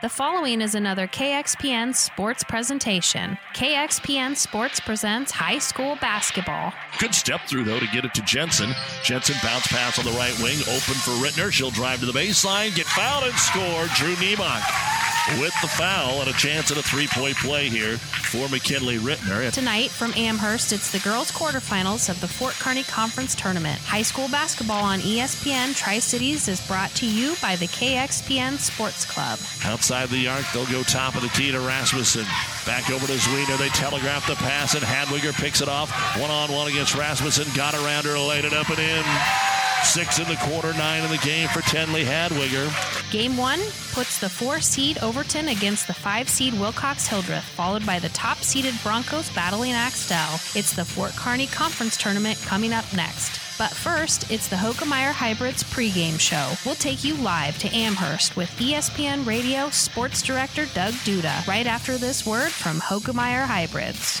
The following is another KXPN sports presentation. KXPN Sports presents high school basketball. Good step through, though, to get it to Jensen. Jensen bounce pass on the right wing, open for Rittner. She'll drive to the baseline, get fouled, and score. Drew Niemock with the foul and a chance at a three point play here for McKinley Rittner. Tonight from Amherst, it's the girls' quarterfinals of the Fort Kearney Conference Tournament. High school basketball on ESPN Tri Cities is brought to you by the KXPN Sports Club. Outside the arc, they'll go top of the key to Rasmussen. Back over to Zwiener. They telegraph the pass, and Hadwiger picks it off. One on one against Rasmussen. Got around her, laid it up and in. Six in the quarter, nine in the game for Tenley Hadwiger. Game one puts the four seed Overton against the five seed Wilcox Hildreth, followed by the top seeded Broncos battling Axtell. It's the Fort Kearney Conference Tournament coming up next. But first, it's the Hoegemeyer Hybrids pregame show. We'll take you live to Amherst with ESPN Radio Sports Director Doug Duda right after this word from Hoegemeyer Hybrids.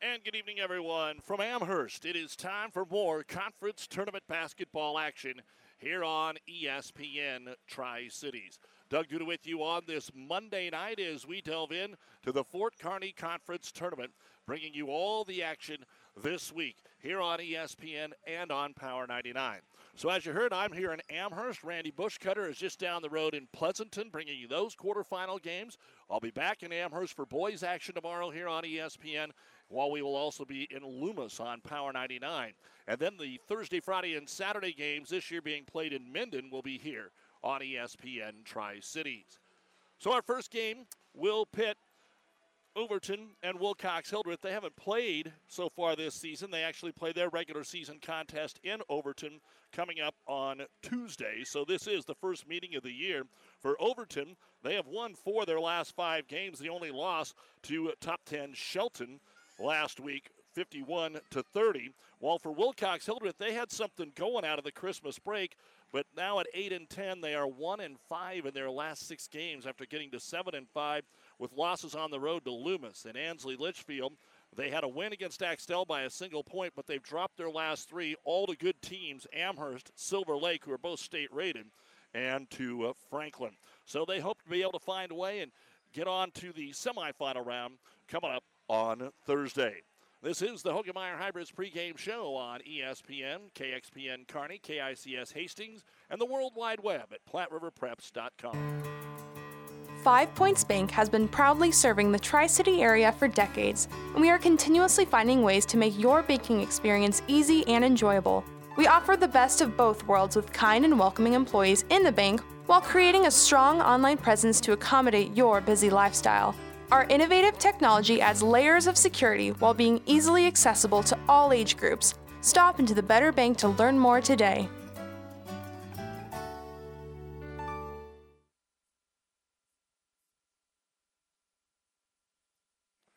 And good evening, everyone. From Amherst, it is time for more conference tournament basketball action here on ESPN Tri Cities. Doug Duda with you on this Monday night as we delve in to the Fort Kearney Conference Tournament, bringing you all the action this week here on ESPN and on Power 99. So as you heard, I'm here in Amherst. Randy Bushcutter is just down the road in Pleasanton, bringing you those quarterfinal games. I'll be back in Amherst for boys action tomorrow here on ESPN, while we will also be in Loomis on Power 99. And then the Thursday, Friday, and Saturday games this year being played in Minden will be here on ESPN Tri Cities. So our first game will pit Overton and Wilcox Hildreth. They haven't played so far this season. They actually play their regular season contest in Overton coming up on Tuesday. So this is the first meeting of the year for Overton. They have won four of their last five games. The only loss to top 10 Shelton last week 51 to 30. While for Wilcox Hildreth, they had something going out of the Christmas break, but now at 8 and 10, they are 1 and 5 in their last six games after getting to 7 and 5 with losses on the road to Loomis and Ansley Litchfield. They had a win against Axtell by a single point, but they've dropped their last three, all to good teams Amherst, Silver Lake, who are both state rated, and to uh, Franklin. So they hope to be able to find a way and get on to the semifinal round coming up on Thursday. This is the Hoegemeyer Hybrids pregame show on ESPN, KXPN Kearney, KICS Hastings, and the World Wide Web at PlatteRiverPreps.com. Five Points Bank has been proudly serving the Tri City area for decades, and we are continuously finding ways to make your banking experience easy and enjoyable. We offer the best of both worlds with kind and welcoming employees in the bank while creating a strong online presence to accommodate your busy lifestyle. Our innovative technology adds layers of security while being easily accessible to all age groups. Stop into the Better Bank to learn more today.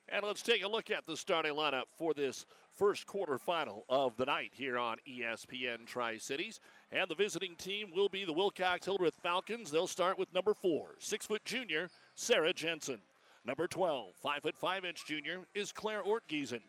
And let's take a look at the starting lineup for this first quarterfinal of the night here on ESPN Tri Cities. And the visiting team will be the Wilcox Hildreth Falcons. They'll start with number four, six foot junior, Sarah Jensen. Number 12, 5 foot 5 inch junior, is Claire Ortgiesen.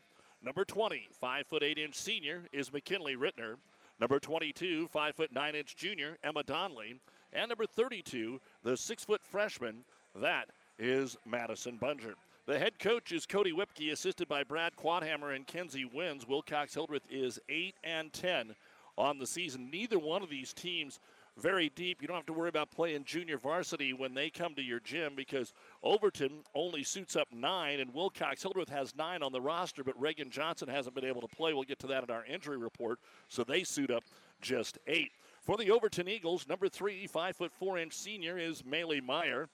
Number 20, 5 foot 8 inch senior, is McKinley Rittner. Number 22, 5 foot 9 inch junior, Emma Donnelly. And number 32, the 6 foot freshman, that is Madison Bunger. The head coach is Cody Whipke, assisted by Brad Quadhammer and Kenzie Wins. Wilcox Hildreth is 8 and 10 on the season. Neither one of these teams very deep. You don't have to worry about playing junior varsity when they come to your gym because Overton only suits up nine, and Wilcox Hildreth has nine on the roster, but Reagan Johnson hasn't been able to play. We'll get to that in our injury report. So they suit up just eight. For the Overton Eagles, number three, five foot four inch senior is Maylee Meyer.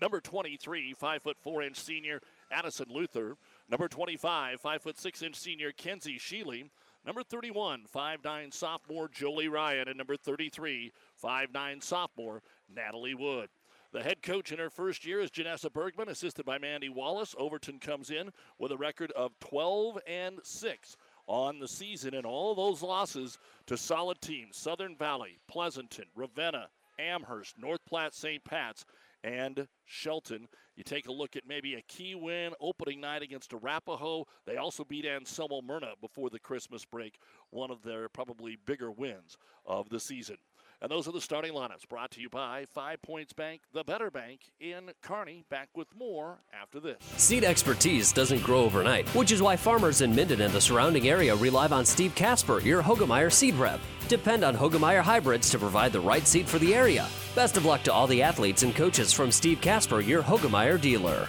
Number 23, five foot four inch senior Addison Luther. Number 25, five foot six inch senior Kenzie Sheely. Number 31, 5'9 sophomore Jolie Ryan. And number 33, 5'9 sophomore Natalie Wood. The head coach in her first year is Janessa Bergman, assisted by Mandy Wallace. Overton comes in with a record of 12 and 6 on the season, and all those losses to solid teams Southern Valley, Pleasanton, Ravenna, Amherst, North Platte, St. Pat's, and Shelton. You take a look at maybe a key win opening night against Arapahoe. They also beat Anselmo Merna before the Christmas break, one of their probably bigger wins of the season. And those are the starting lineups brought to you by Five Points Bank, the better bank in Kearney. Back with more after this. Seed expertise doesn't grow overnight, which is why farmers in Minden and the surrounding area rely on Steve Casper, your Hoegemeyer seed rep. Depend on Hoegemeyer hybrids to provide the right seed for the area. Best of luck to all the athletes and coaches from Steve Casper, your Hoegemeyer dealer.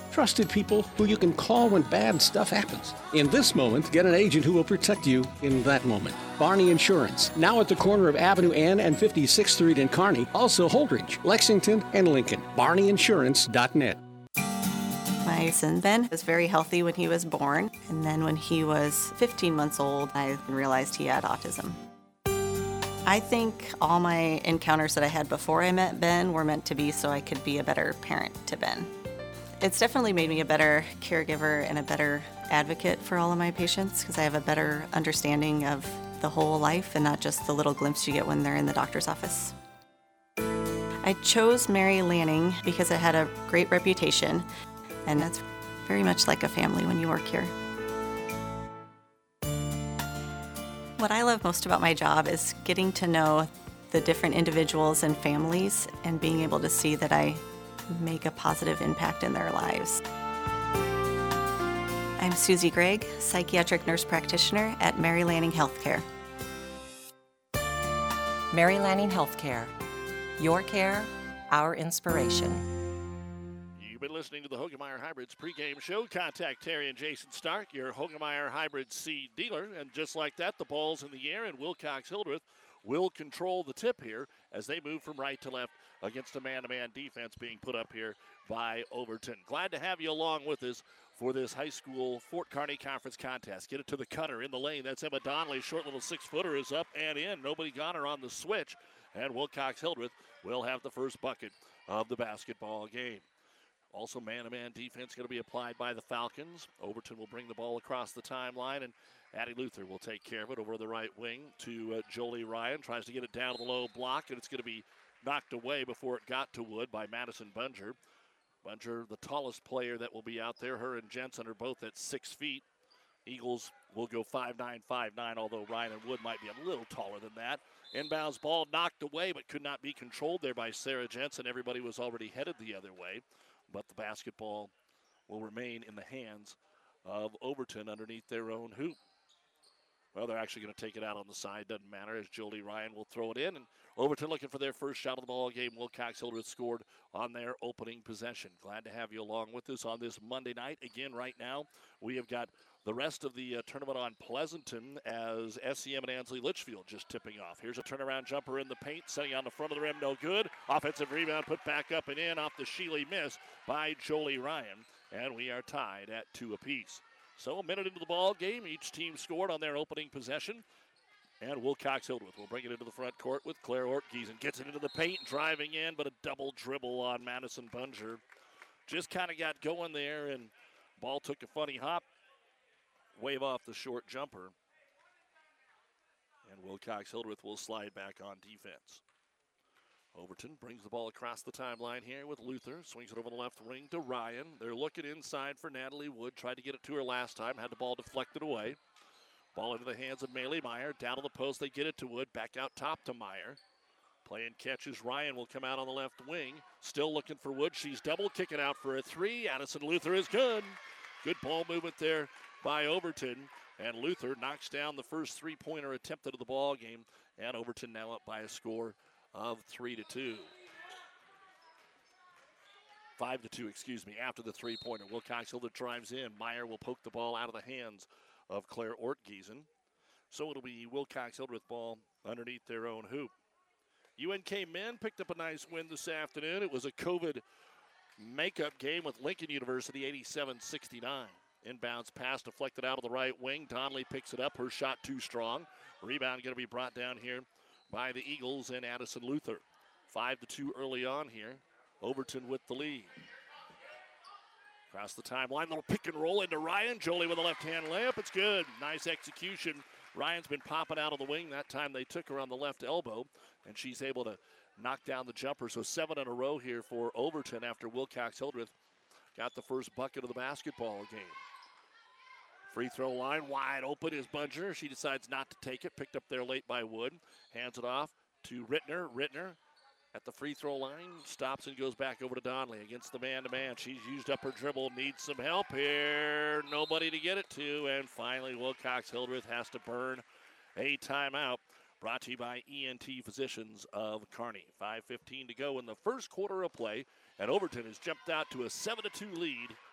Trusted people who you can call when bad stuff happens. In this moment, get an agent who will protect you in that moment. Barney Insurance, now at the corner of Avenue N and 56th Street in Kearney, also Holdrege, Lexington, and Lincoln. BarneyInsurance.net. My son Ben was very healthy when he was born, and then when he was 15 months old, I realized he had autism. I think all my encounters that I had before I met Ben were meant to be so I could be a better parent to Ben. It's definitely made me a better caregiver and a better advocate for all of my patients because I have a better understanding of the whole life and not just the little glimpse you get when they're in the doctor's office. I chose Mary Lanning because it had a great reputation and that's very much like a family when you work here. What I love most about my job is getting to know the different individuals and families and being able to see that I make a positive impact in their lives. I'm Susie Gregg, psychiatric nurse practitioner at Mary Lanning Healthcare. Mary Lanning Healthcare. Your care, our inspiration. You've been listening to the Hoegemeyer Hybrids pregame show. Contact Terry and Jason Stark, your Hoegemeyer Hybrid seed dealer. And just like that, the ball's in the air, and Wilcox Hildreth will control the tip here as they move from right to left against a man to man defense being put up here by Overton. Glad to have you along with us for this high school Fort Kearney Conference contest. Get it to the cutter in the lane. That's Emma Donnelly. Short little six footer is up and in. Nobody got her on the switch. And Wilcox Hildreth will have the first bucket of the basketball game. Also, man to man defense going to be applied by the Falcons. Overton will bring the ball across the timeline, and Addie Luther will take care of it over the right wing to uh, Jolie Ryan. Tries to get it down to the low block, and it's going to be knocked away before it got to Wood by Madison Bunger. Bunger, the tallest player that will be out there. Her and Jensen are both at six feet. Eagles will go 5'9, 5'9, although Ryan and Wood might be a little taller than that. Inbounds ball knocked away, but could not be controlled there by Sarah Jensen. Everybody was already headed the other way but the basketball will remain in the hands of Overton underneath their own hoop. Well, they're actually going to take it out on the side. Doesn't matter as Jolie Ryan will throw it in. And Overton looking for their first shot of the ball game. Wilcox Hildreth scored on their opening possession. Glad to have you along with us on this Monday night. Again, right now, we have got the rest of the uh, tournament on Pleasanton as SEM and Ansley Litchfield just tipping off. Here's a turnaround jumper in the paint, setting on the front of the rim, no good. Offensive rebound put back up and in off the Sheely miss by Jolie Ryan, and we are tied at two apiece. So a minute into the ball game, each team scored on their opening possession. And Wilcox Hildreth will bring it into the front court with Claire Ortgiesen. Gets it into the paint, driving in, but a double dribble on Madison Bunger. Just kind of got going there, and ball took a funny hop wave off the short jumper. And Wilcox Hildreth will slide back on defense. Overton brings the ball across the timeline here with Luther. Swings it over the left wing to Ryan. They're looking inside for Natalie Wood. Tried to get it to her last time, had the ball deflected away. Ball into the hands of Maylee Meyer. Down to the post, they get it to Wood. Back out top to Meyer. Playing catches. Ryan will come out on the left wing. Still looking for Wood. She's double kicking out for a three. Addison Luther is good. Good ball movement there by Overton. And Luther knocks down the first three pointer attempted of the ball game. And Overton now up by a score of three to two. Five to two, excuse me, after the three pointer. Wilcox Hildreth drives in. Meyer will poke the ball out of the hands of Claire Ortgiesen. So it'll be Wilcox Hildreth ball underneath their own hoop. UNK men picked up a nice win this afternoon. It was a COVID makeup game with Lincoln University, 87 69. Inbounds pass deflected out of the right wing. Donnelly picks it up. Her shot too strong. Rebound going to be brought down here by the Eagles and Addison Luther. Five to two early on here. Overton with the lead. Across the timeline, little pick and roll into Ryan. Jolie with a left hand layup. It's good. Nice execution. Ryan's been popping out of the wing. That time they took her on the left elbow, and she's able to knock down the jumper. So seven in a row here for Overton after Wilcox Hildreth got the first bucket of the basketball game. Free throw line wide open is Bunger. She decides not to take it. Picked up there late by Wood. Hands it off to Rittner. Rittner at the free throw line stops and goes back over to Donnelly against the man to man. She's used up her dribble. Needs some help here. Nobody to get it to. And finally, Wilcox Hildreth has to burn a timeout. Brought to you by ENT Physicians of Kearney. 5.15 to go in the first quarter of play. And Overton has jumped out to a 7 2 lead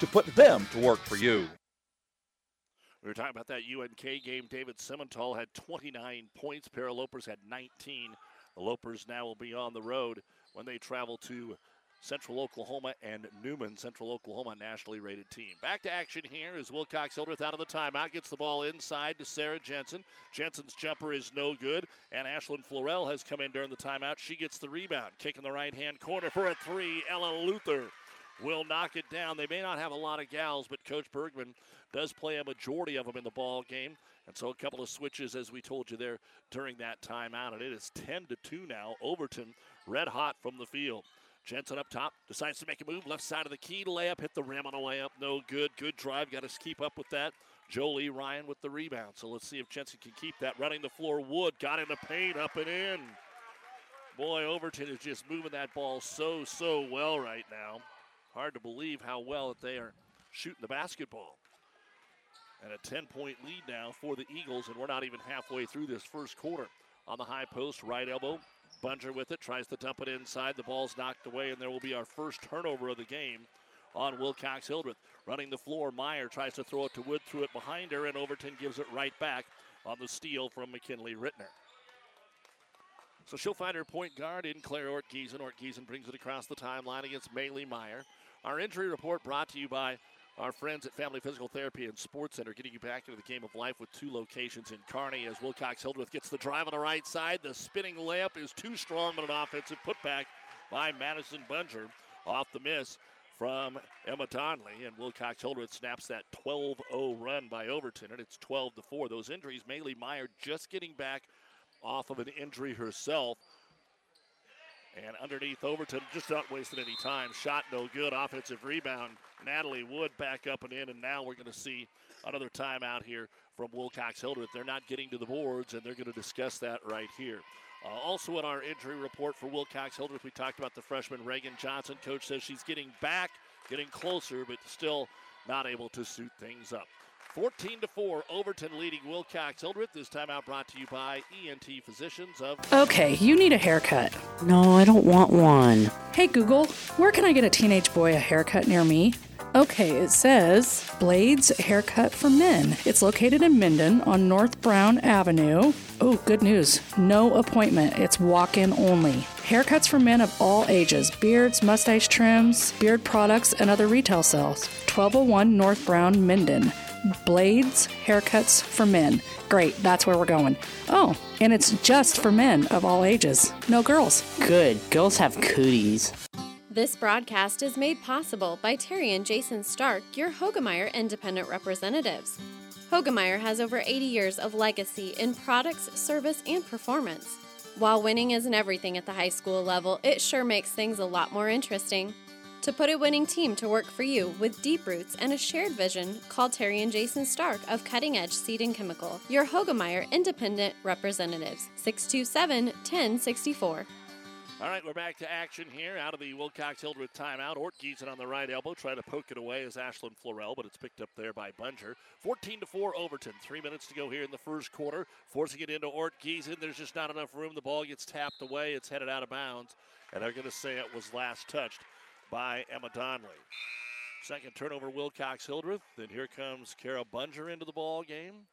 to put them to work for you. We were talking about that UNK game. David Simmental had 29 points. Paralopers had 19. The Lopers now will be on the road when they travel to Central Oklahoma and Newman, Central Oklahoma, nationally rated team. Back to action here as Wilcox Hildreth out of the timeout gets the ball inside to Sarah Jensen. Jensen's jumper is no good, and Ashlyn Florell has come in during the timeout. She gets the rebound, kicking the right hand corner for a three. Ella Luther will knock it down. They may not have a lot of gals, but Coach Bergman does play a majority of them in the ball game. And so a couple of switches, as we told you there during that timeout. And it is 10 to 2 now. Overton red hot from the field. Jensen up top decides to make a move. Left side of the key to layup. Hit the rim on a layup. No good. Good drive. Got to keep up with that. Jolie Ryan with the rebound. So let's see if Jensen can keep that. Running the floor. Wood got in the paint. Up and in. Boy, Overton is just moving that ball so, so well right now. Hard to believe how well that they are shooting the basketball. And a 10 point lead now for the Eagles, and we're not even halfway through this first quarter. On the high post, right elbow. Bunger with it, tries to dump it inside. The ball's knocked away, and there will be our first turnover of the game on Wilcox Hildreth. Running the floor, Meyer tries to throw it to Wood, threw it behind her, and Overton gives it right back on the steal from McKinley Rittner. So she'll find her point guard in Claire Ortgiesen. Ortgiesen brings it across the timeline against Maylee Meyer. Our injury report brought to you by our friends at Family Physical Therapy and Sports Center, getting you back into the game of life with two locations in Kearney as Wilcox Hildreth gets the drive on the right side. The spinning layup is too strong, but an offensive putback by Madison Bunger off the miss from Emma Donnelly. And Wilcox Hildreth snaps that 12 0 run by Overton, and it's 12 4. Those injuries, Maylee Meyer just getting back off of an injury herself. And underneath Overton, just not wasting any time. Shot no good. Offensive rebound. Natalie Wood back up and in. And now we're going to see another timeout here from Wilcox Hildreth. They're not getting to the boards, and they're going to discuss that right here. Uh, also, in our injury report for Wilcox Hildreth, we talked about the freshman Reagan Johnson. Coach says she's getting back, getting closer, but still not able to suit things up. 14 to 4, Overton leading Wilcox Hildreth. This timeout brought to you by ENT Physicians of. Okay, you need a haircut. No, I don't want one. Hey Google, where can I get a teenage boy a haircut near me? Okay, it says Blades Haircut for Men. It's located in Minden on North Brown Avenue. Oh, good news. No appointment. It's walk in only. Haircuts for men of all ages beards, mustache trims, beard products, and other retail sales. 1201 North Brown, Minden. Blades Haircuts for Men. Great, that's where we're going. Oh, and it's just for men of all ages, no girls. Good, girls have cooties. This broadcast is made possible by Terry and Jason Stark, your Hoegemeyer independent representatives. Hoegemeyer has over 80 years of legacy in products, service, and performance. While winning isn't everything at the high school level, it sure makes things a lot more interesting. To put a winning team to work for you with deep roots and a shared vision, call Terry and Jason Stark of Cutting Edge Seed and Chemical, your Hoegemeyer Independent Representatives, 627 1064. All right, we're back to action here out of the Wilcox Hildreth timeout. Ortgiesen on the right elbow, trying to poke it away as Ashlyn Florell, but it's picked up there by Bunger. 14 to 4 Overton. Three minutes to go here in the first quarter, forcing it into Ort Giesen. There's just not enough room. The ball gets tapped away. It's headed out of bounds, and they're going to say it was last touched by Emma Donnelly. Second turnover, Wilcox Hildreth. Then here comes Kara Bunger into the ball game.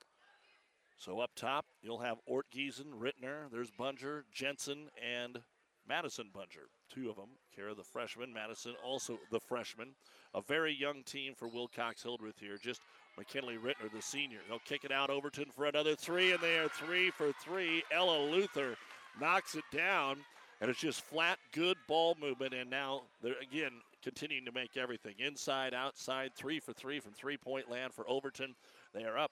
So up top, you'll have Ortgiesen, Rittner. There's Bunger, Jensen, and Madison Bunger. Two of them. Kara, the freshman. Madison, also the freshman. A very young team for Wilcox Hildreth here. Just McKinley Rittner, the senior. They'll kick it out Overton for another three, and they are three for three. Ella Luther knocks it down, and it's just flat, good ball movement. And now they're again continuing to make everything inside, outside, three for three from three-point land for Overton. They are up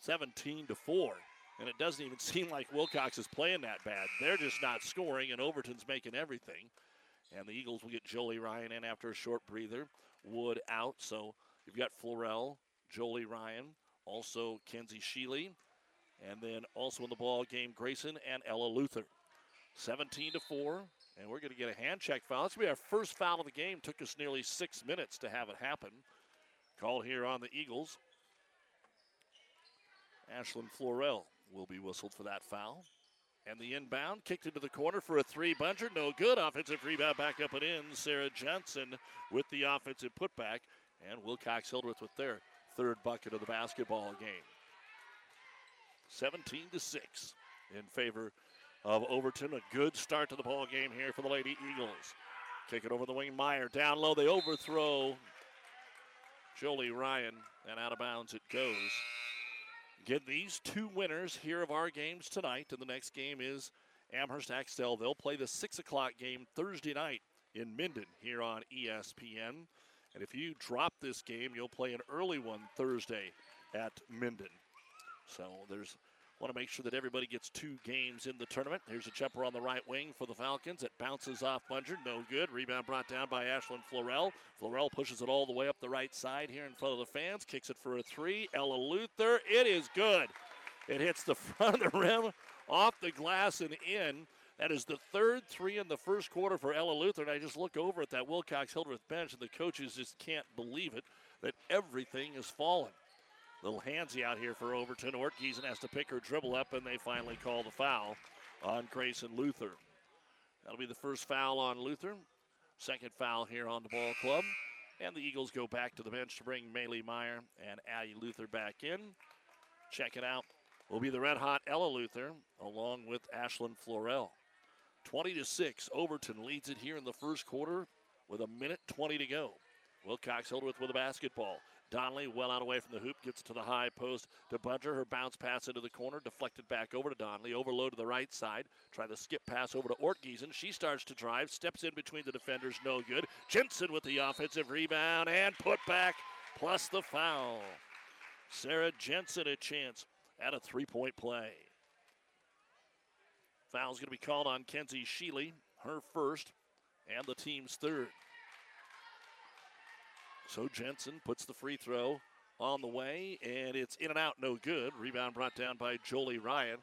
17 to four. And it doesn't even seem like Wilcox is playing that bad. They're just not scoring, and Overton's making everything. And the Eagles will get Jolie Ryan in after a short breather. Wood out, so you've got Florell, Jolie Ryan, also Kenzie Sheely, and then also in the ball game Grayson and Ella Luther. 17 to 4, and we're going to get a hand check foul. That's going to be our first foul of the game. Took us nearly six minutes to have it happen. Call here on the Eagles. Ashlyn Florell will be whistled for that foul. And the inbound kicked into the corner for a three Bunger. No good. Offensive rebound back up and in. Sarah Jensen with the offensive putback. And Wilcox Hildreth with their third bucket of the basketball game. 17 to 6 in favor of Overton. A good start to the ball game here for the Lady Eagles. Kick it over the wing. Meyer down low. They overthrow Jolie Ryan, and out of bounds it goes. Get these two winners here of our games tonight, and the next game is Amherst Axtell. They'll play the 6 o'clock game Thursday night in Minden here on ESPN. And if you drop this game, you'll play an early one Thursday at Minden. So there's Want to make sure that everybody gets two games in the tournament. Here's a jumper on the right wing for the Falcons. It bounces off Bunger. No good. Rebound brought down by Ashlyn Florell. Florell pushes it all the way up the right side here in front of the fans. Kicks it for a three. Ella Luther. It is good. It hits the front of the rim, off the glass, and in. That is the third three in the first quarter for Ella Luther. And I just look over at that Wilcox Hildreth bench, and the coaches just can't believe it that everything is falling. Little handsy out here for Overton. Ortgiesen has to pick her dribble up, and they finally call the foul on Grayson Luther. That'll be the first foul on Luther. Second foul here on the ball club. And the Eagles go back to the bench to bring Maylee Meyer and Addie Luther back in. Check it out. Will be the red hot Ella Luther along with Ashlyn Florell. 20 to 6. Overton leads it here in the first quarter with a minute 20 to go. Wilcox Hildreth with a basketball. Donnelly well out away from the hoop, gets to the high post to Bunger. Her bounce pass into the corner, deflected back over to Donnelly. Overload to the right side. Try the skip pass over to Ortgiesen. She starts to drive, steps in between the defenders, no good. Jensen with the offensive rebound and put back, plus the foul. Sarah Jensen a chance at a three point play. Foul's going to be called on Kenzie Sheely, her first, and the team's third. So Jensen puts the free throw on the way, and it's in and out, no good. Rebound brought down by Jolie Ryan.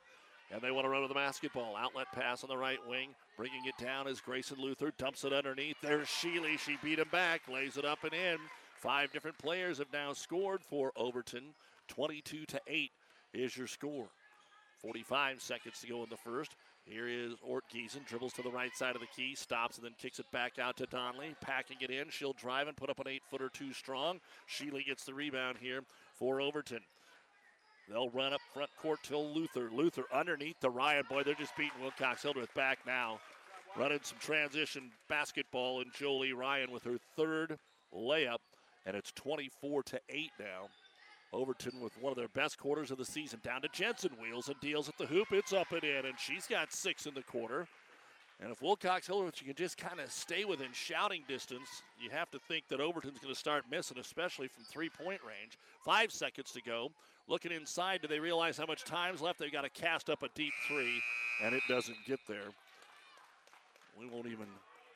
And they want to run with the basketball. Outlet pass on the right wing. Bringing it down is Grayson Luther. Dumps it underneath. There's Sheely. She beat him back. Lays it up and in. Five different players have now scored for Overton. 22 to 8 is your score. 45 seconds to go in the first. Here is Ort Giesen, dribbles to the right side of the key, stops and then kicks it back out to Donnelly. Packing it in. She'll drive and put up an eight footer too strong. Sheely gets the rebound here for Overton. They'll run up front court till Luther. Luther underneath the Ryan. Boy, they're just beating Wilcox Hildreth back now. Running some transition basketball, and Jolie Ryan with her third layup, and it's 24 to 8 now. Overton with one of their best quarters of the season. Down to Jensen. Wheels and deals at the hoop. It's up and in, and she's got six in the quarter. And if Wilcox Hildreth can just kind of stay within shouting distance, you have to think that Overton's going to start missing, especially from three point range. Five seconds to go. Looking inside, do they realize how much time's left? They've got to cast up a deep three, and it doesn't get there. We won't even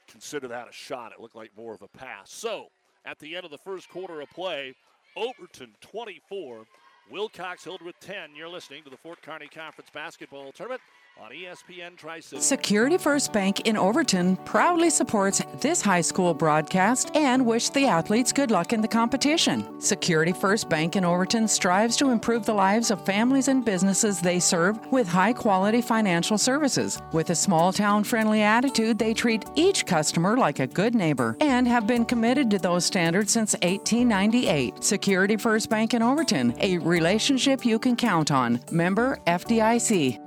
consider that a shot. It looked like more of a pass. So, at the end of the first quarter of play, Overton 24, Wilcox Hildreth 10. You're listening to the Fort Kearney Conference Basketball Tournament on ESPN Tri. Security First Bank in Overton proudly supports this high school broadcast and wish the athletes good luck in the competition. Security First Bank in Overton strives to improve the lives of families and businesses they serve with high quality financial services. With a small town friendly attitude, they treat each customer like a good neighbor and have been committed to those standards since 1898. Security First Bank in Overton, a relationship you can count on. Member FDIC.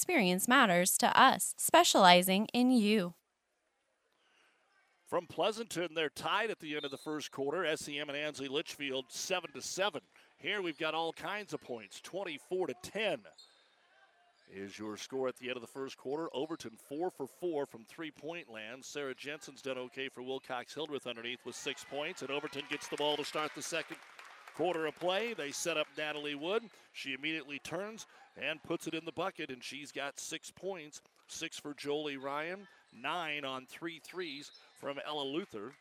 experience matters to us, specializing in you. From Pleasanton, they're tied at the end of the first quarter. SEM and Ansley Litchfield 7 to 7. Here we've got all kinds of points 24 to 10 is your score at the end of the first quarter. Overton 4 for 4 from three point land. Sarah Jensen's done okay for Wilcox Hildreth underneath with six points, and Overton gets the ball to start the second quarter of play. They set up Natalie Wood. She immediately turns and puts it in the bucket, and she's got six points. Six for Jolie Ryan, nine on three threes from Ella Luther.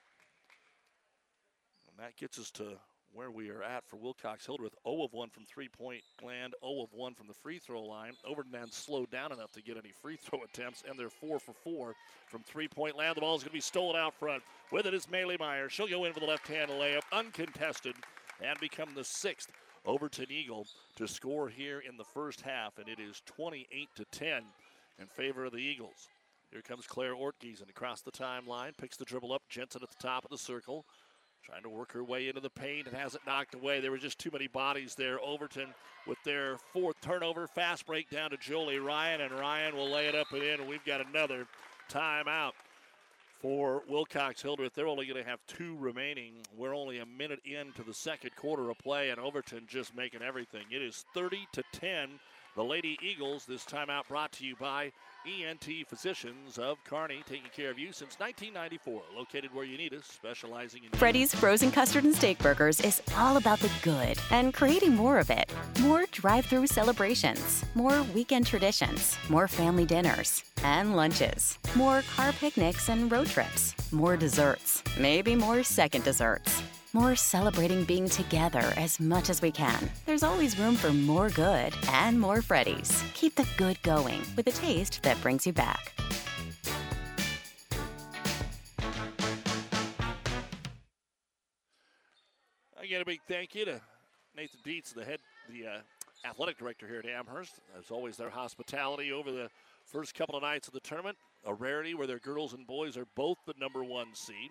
And that gets us to where we are at for Wilcox Hildreth. 0 of 1 from three point land, 0 of 1 from the free throw line. Overton slowed down enough to get any free throw attempts, and they're 4 for 4 from three point land. The ball is going to be stolen out front. With it is Maylee Meyer. She'll go in for the left hand layup, uncontested, and become the sixth Overton Eagle to score here in the first half, and it is 28 to 10 in favor of the Eagles. Here comes Claire Ortgiesen across the timeline, picks the dribble up. Jensen at the top of the circle, trying to work her way into the paint and has it knocked away. There were just too many bodies there. Overton with their fourth turnover. Fast break down to Jolie Ryan, and Ryan will lay it up and in, we've got another timeout for Wilcox Hildreth. They're only going to have two remaining. We're only a minute into the second quarter of play, and Overton just making everything. It is 30 to 10. The Lady Eagles, this timeout brought to you by ENT Physicians of Kearney, taking care of you since 1994. Located where you need us, specializing in. Freddy's Frozen Custard and Steak Burgers is all about the good and creating more of it. More drive through celebrations, more weekend traditions, more family dinners and lunches, more car picnics and road trips, more desserts, maybe more second desserts. More celebrating being together as much as we can. There's always room for more good and more Freddy's. Keep the good going with a taste that brings you back. Again, a big thank you to Nathan Dietz, the head, the uh, athletic director here at Amherst. As always, their hospitality over the first couple of nights of the tournament. A rarity where their girls and boys are both the number one seed.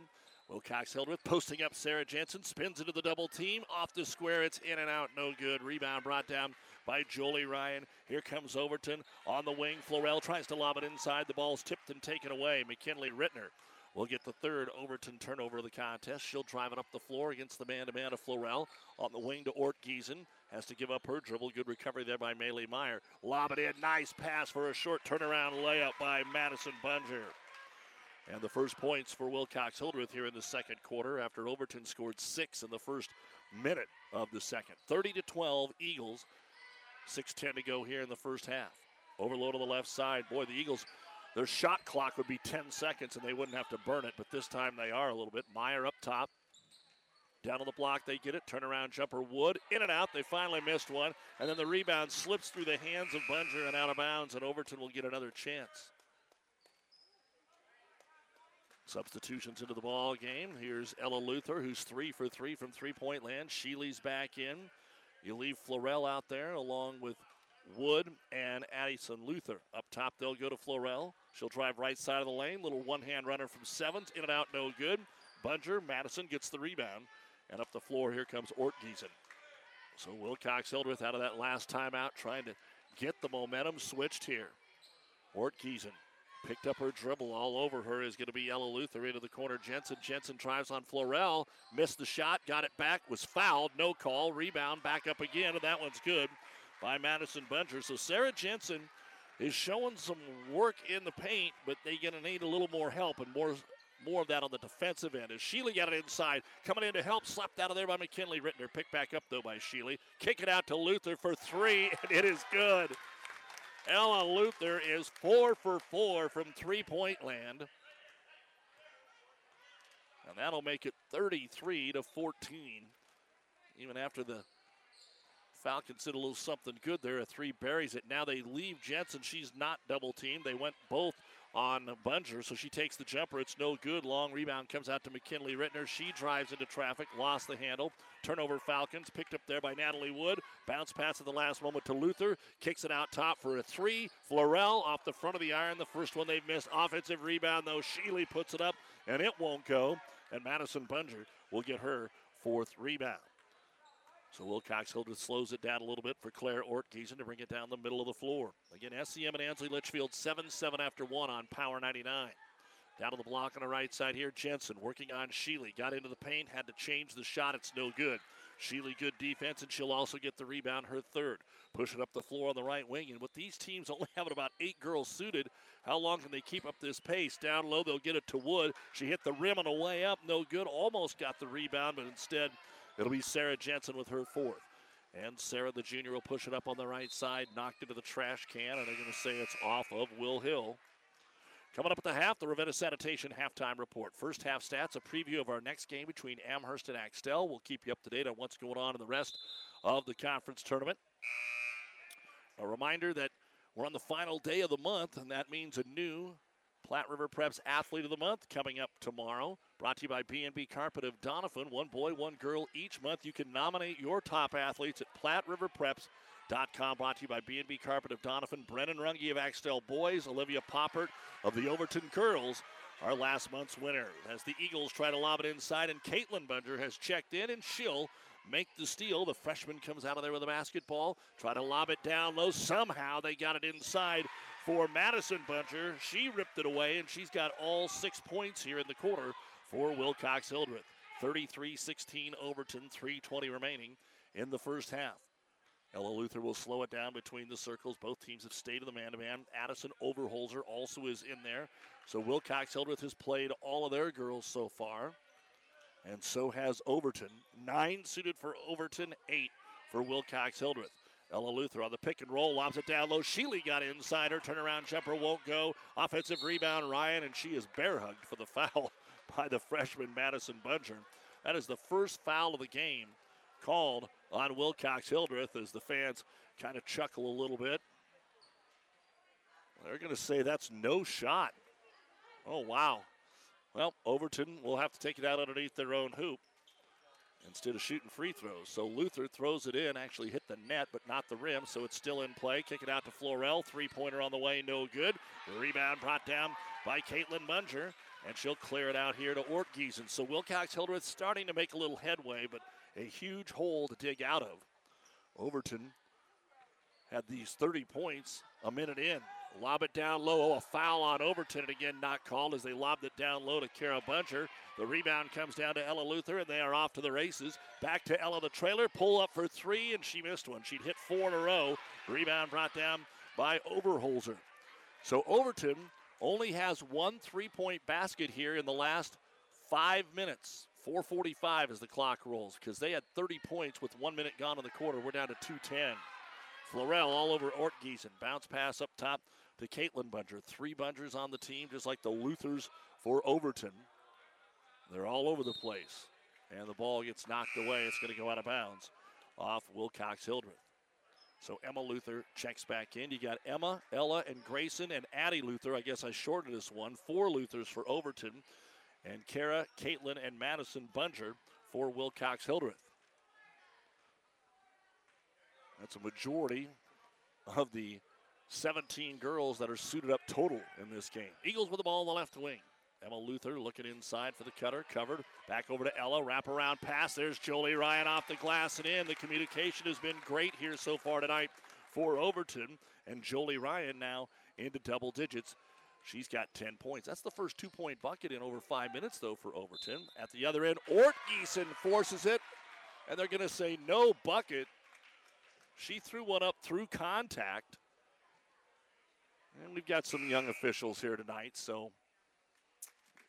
Wilcox Hildreth posting up Sarah Jensen, spins into the double team. Off the square, it's in and out, no good. Rebound brought down by Jolie Ryan. Here comes Overton on the wing. Florell tries to lob it inside. The ball's tipped and taken away. McKinley Rittner will get the third Overton turnover of the contest. She'll drive it up the floor against the man-to-man of Florell. On the wing to Ort Giesen. Has to give up her dribble. Good recovery there by Maylee Meyer. Lob it in. Nice pass for a short turnaround layup by Madison Bunger. And the first points for Wilcox Hildreth here in the second quarter after Overton scored six in the first minute of the second. 30 to 12, Eagles. 6.10 to go here in the first half. Overload on the left side. Boy, the Eagles, their shot clock would be 10 seconds and they wouldn't have to burn it, but this time they are a little bit. Meyer up top. Down on the block, they get it. Turnaround jumper, Wood. In and out. They finally missed one. And then the rebound slips through the hands of Bunger and out of bounds, and Overton will get another chance. Substitutions into the ball game. Here's Ella Luther, who's three for three from three-point land. Sheely's back in. You leave Florell out there along with Wood and Addison Luther. Up top, they'll go to Florell. She'll drive right side of the lane. Little one-hand runner from seventh. In and out, no good. Bunger, Madison gets the rebound. And up the floor, here comes Ort Giesen. So Wilcox Hildreth out of that last timeout trying to get the momentum switched here. Ort Giesen Picked up her dribble all over her is going to be Ella Luther into the corner. Jensen. Jensen drives on Florell. Missed the shot. Got it back. Was fouled. No call. Rebound. Back up again. And that one's good by Madison Bunger. So Sarah Jensen is showing some work in the paint, but they're going to need a little more help and more more of that on the defensive end. As Sheely got it inside, coming in to help, slapped out of there by McKinley Rittner. Picked back up though by Sheely. Kick it out to Luther for three, and it is good. Ella Luther is four for four from three point land. And that'll make it 33 to 14. Even after the Falcons did a little something good there. A three buries it. Now they leave Jensen. She's not double teamed. They went both on Bunger, so she takes the jumper. It's no good. Long rebound comes out to McKinley Rittner. She drives into traffic, lost the handle. Turnover Falcons, picked up there by Natalie Wood. Bounce pass at the last moment to Luther. Kicks it out top for a three. Florell off the front of the iron. The first one they've missed. Offensive rebound, though. Sheely puts it up, and it won't go. And Madison Bunger will get her fourth rebound. So Wilcox Hildreth slows it down a little bit for Claire Ortgiesen to bring it down the middle of the floor. Again, SEM and Ansley Litchfield 7 7 after 1 on Power 99. Down to the block on the right side here, Jensen working on Sheely. Got into the paint, had to change the shot. It's no good. Sheely, good defense, and she'll also get the rebound, her third. Pushing up the floor on the right wing. And with these teams only having about eight girls suited, how long can they keep up this pace? Down low, they'll get it to Wood. She hit the rim on the way up, no good. Almost got the rebound, but instead It'll be Sarah Jensen with her fourth. And Sarah, the junior, will push it up on the right side, knocked into the trash can, and they're going to say it's off of Will Hill. Coming up at the half, the Ravenna Sanitation halftime report. First half stats, a preview of our next game between Amherst and Axtell. We'll keep you up to date on what's going on in the rest of the conference tournament. A reminder that we're on the final day of the month, and that means a new Platte River Preps Athlete of the Month coming up tomorrow. Brought to you by B&B Carpet of Doniphan. One boy, one girl each month. You can nominate your top athletes at PlatteRiverPreps.com. Brought to you by B&B Carpet of Doniphan. Brennan Runge of Axtell Boys. Olivia Poppert of the Overton Girls. Our last month's winner. As the Eagles try to lob it inside, and Caitlin Bunger has checked in, and she'll make the steal. The freshman comes out of there with a basketball. Try to lob it down low. Somehow they got it inside for Madison Bunger. She ripped it away, and she's got all six points here in the quarter for Wilcox Hildreth. 33 16 Overton, 320 remaining in the first half. Ella Luther will slow it down between the circles. Both teams have stayed in the man to man. Addison Overholzer also is in there. So Wilcox Hildreth has played all of their girls so far. And so has Overton. Nine suited for Overton, eight for Wilcox Hildreth. Ella Luther on the pick and roll, lobs it down low. Sheely got inside her. Turnaround jumper won't go. Offensive rebound, Ryan, and she is bear hugged for the foul by the freshman Madison Bunger. That is the first foul of the game called on Wilcox Hildreth as the fans kind of chuckle a little bit. They're going to say that's no shot. Oh, wow. Well, Overton will have to take it out underneath their own hoop instead of shooting free throws. So Luther throws it in, actually hit the net, but not the rim, so it's still in play. Kick it out to Florell. Three pointer on the way, no good. Rebound brought down by Caitlin Bunger, and she'll clear it out here to Ortgiesen. So Wilcox Hildreth starting to make a little headway, but a huge hole to dig out of. Overton had these 30 points a minute in. Lob it down low. Oh, a foul on Overton, and again not called as they lobbed it down low to Kara Bunger. The rebound comes down to Ella Luther, and they are off to the races. Back to Ella the trailer. Pull up for three, and she missed one. She'd hit four in a row. Rebound brought down by Overholzer. So Overton only has one three point basket here in the last five minutes. 445 as the clock rolls because they had 30 points with one minute gone in the quarter. We're down to 210. Florell all over Ort Giesen. Bounce pass up top to Caitlin Bunger. Three Bungers on the team, just like the Luthers for Overton. They're all over the place. And the ball gets knocked away. It's going to go out of bounds off Wilcox Hildreth. So Emma Luther checks back in. You got Emma, Ella, and Grayson, and Addie Luther. I guess I shorted this one. Four Luthers for Overton. And Kara, Caitlin, and Madison Bunger for Wilcox Hildreth. That's a majority of the 17 girls that are suited up total in this game. Eagles with the ball on the left wing. Emma Luther looking inside for the cutter, covered. Back over to Ella, wraparound pass. There's Jolie Ryan off the glass and in. The communication has been great here so far tonight for Overton. And Jolie Ryan now into double digits. She's got 10 points. That's the first two point bucket in over five minutes, though, for Overton. At the other end, Ort Giesen forces it, and they're going to say no bucket. She threw one up through contact. And we've got some young officials here tonight, so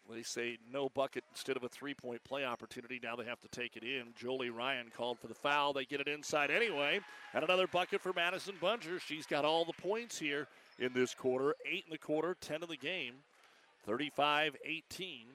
they say no bucket instead of a three point play opportunity. Now they have to take it in. Jolie Ryan called for the foul. They get it inside anyway. And another bucket for Madison Bunger. She's got all the points here in this quarter. Eight in the quarter, 10 in the game. 35 18.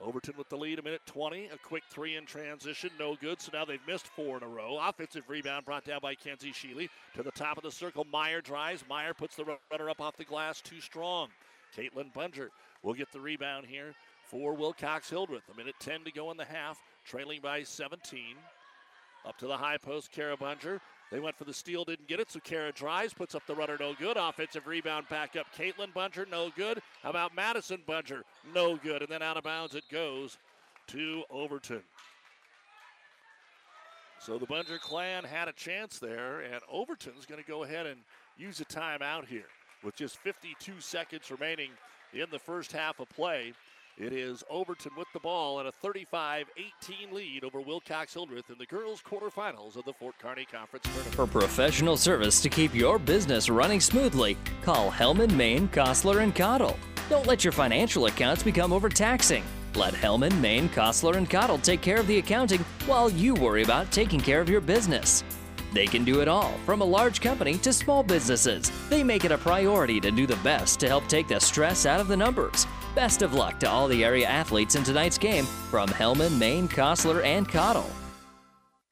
Overton with the lead, a minute 20. A quick three in transition, no good. So now they've missed four in a row. Offensive rebound brought down by Kenzie Sheely. To the top of the circle, Meyer drives. Meyer puts the runner up off the glass, too strong. Caitlin Bunger will get the rebound here for Wilcox Hildreth. A minute 10 to go in the half, trailing by 17. Up to the high post, Kara Bunger. They went for the steal, didn't get it, so Kara drives, puts up the runner, no good. Offensive rebound back up. Caitlin Bunger, no good. How about Madison Bunger? No good. And then out of bounds it goes to Overton. So the Bunger clan had a chance there, and Overton's going to go ahead and use a timeout here with just 52 seconds remaining in the first half of play. It is Overton with the ball and a 35 18 lead over Wilcox Hildreth in the girls' quarterfinals of the Fort Kearney Conference Tournament. For professional service to keep your business running smoothly, call Hellman, Maine, Kostler, and Cottle. Don't let your financial accounts become overtaxing. Let Hellman, Maine, Kostler, and Cottle take care of the accounting while you worry about taking care of your business. They can do it all, from a large company to small businesses. They make it a priority to do the best to help take the stress out of the numbers. Best of luck to all the area athletes in tonight's game from Hellman, Maine, Kostler, and Cottle.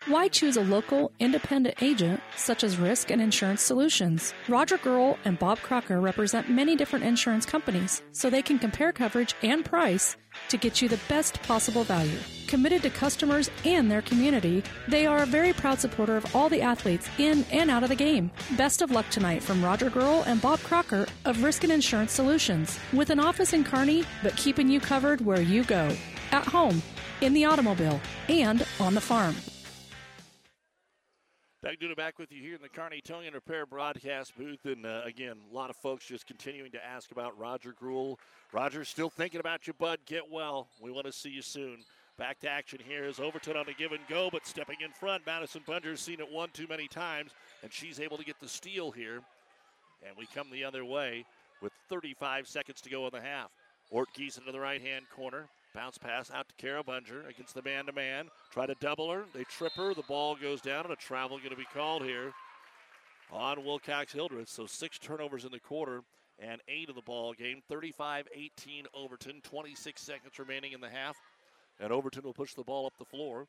Why choose a local, independent agent such as Risk and Insurance Solutions? Roger Gruhl and Bob Crocker represent many different insurance companies, so they can compare coverage and price to get you the best possible value. Committed to customers and their community, they are a very proud supporter of all the athletes in and out of the game. Best of luck tonight from Roger Gruhl and Bob Crocker of Risk and Insurance Solutions, with an office in Kearney, but keeping you covered where you go at home, in the automobile, and on the farm. Doug Duda back with you here in the Towing and Repair broadcast booth. And uh, again, a lot of folks just continuing to ask about Roger Gruhl. Roger, still thinking about you, bud. Get well. We want to see you soon. Back to action here is Overton on a give and go, but stepping in front. Madison Bunger's seen it one too many times, and she's able to get the steal here. And we come the other way with 35 seconds to go in the half. Ort Geese into the right hand corner. Bounce pass out to Kara Bunger against the man to man. Try to double her. They trip her. The ball goes down, and a travel going to be called here on Wilcox Hildreth. So six turnovers in the quarter and eight of the ball game. 35 18 Overton. 26 seconds remaining in the half. And Overton will push the ball up the floor.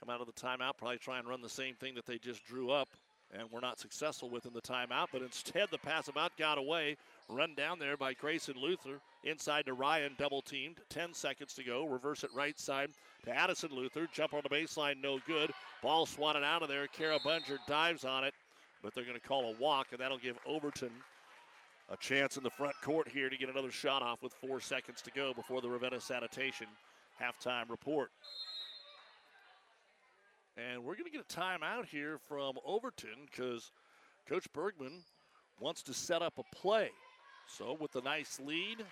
Come out of the timeout, probably try and run the same thing that they just drew up and were not successful with in the timeout. But instead, the pass about got away. Run down there by Grayson Luther. Inside to Ryan, double teamed. 10 seconds to go. Reverse it right side to Addison Luther. Jump on the baseline, no good. Ball swatted out of there. Kara Bunger dives on it, but they're going to call a walk, and that'll give Overton a chance in the front court here to get another shot off with four seconds to go before the Ravenna Sanitation halftime report. And we're going to get a timeout here from Overton because Coach Bergman wants to set up a play. So, with the nice lead,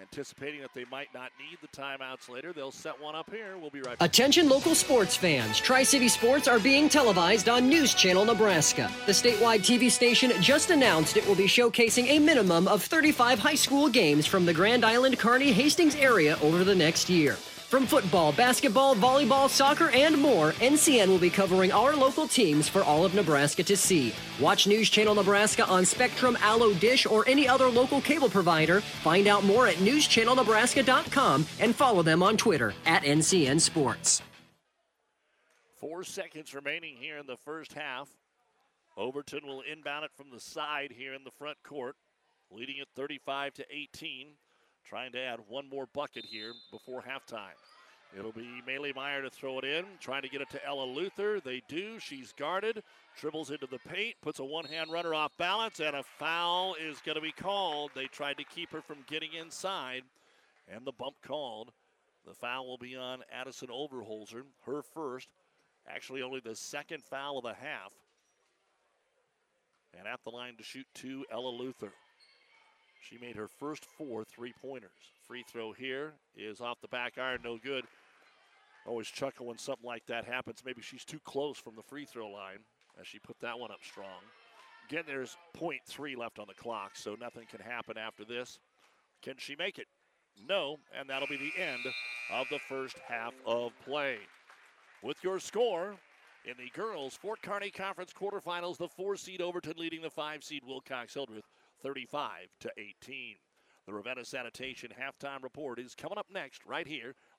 anticipating that they might not need the timeouts later, they'll set one up here. We'll be right back. Attention, local sports fans. Tri City Sports are being televised on News Channel Nebraska. The statewide TV station just announced it will be showcasing a minimum of 35 high school games from the Grand Island Kearney Hastings area over the next year. From football, basketball, volleyball, soccer, and more, NCN will be covering our local teams for all of Nebraska to see. Watch News Channel Nebraska on Spectrum, Allo Dish, or any other local cable provider. Find out more at newschannelnebraska.com and follow them on Twitter at NCN Sports. Four seconds remaining here in the first half. Overton will inbound it from the side here in the front court, leading it 35 to 18 trying to add one more bucket here before halftime. It'll be Maylee Meyer to throw it in, trying to get it to Ella Luther. They do. She's guarded, dribbles into the paint, puts a one hand runner off balance, and a foul is going to be called. They tried to keep her from getting inside, and the bump called. The foul will be on Addison Overholzer, her first. Actually, only the second foul of the half. And at the line to shoot two, Ella Luther. She made her first four three pointers. Free throw here is off the back iron, no good. Always chuckle when something like that happens. Maybe she's too close from the free throw line as she put that one up strong. Again, there's 0.3 left on the clock, so nothing can happen after this. Can she make it? No, and that'll be the end of the first half of play. With your score in the girls Fort Kearney Conference quarterfinals, the four seed Overton leading the five seed Wilcox Hildreth 35 to 18. The Ravenna Sanitation halftime report is coming up next right here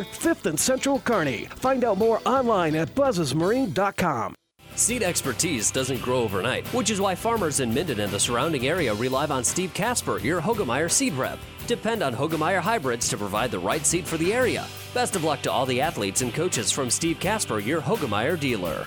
5th and Central Kearney. Find out more online at buzzesmarine.com. Seed expertise doesn't grow overnight, which is why farmers in Minden and the surrounding area rely on Steve Casper, your Hoegemeyer seed rep. Depend on Hoegemeyer hybrids to provide the right seed for the area. Best of luck to all the athletes and coaches from Steve Casper, your Hoegemeyer dealer.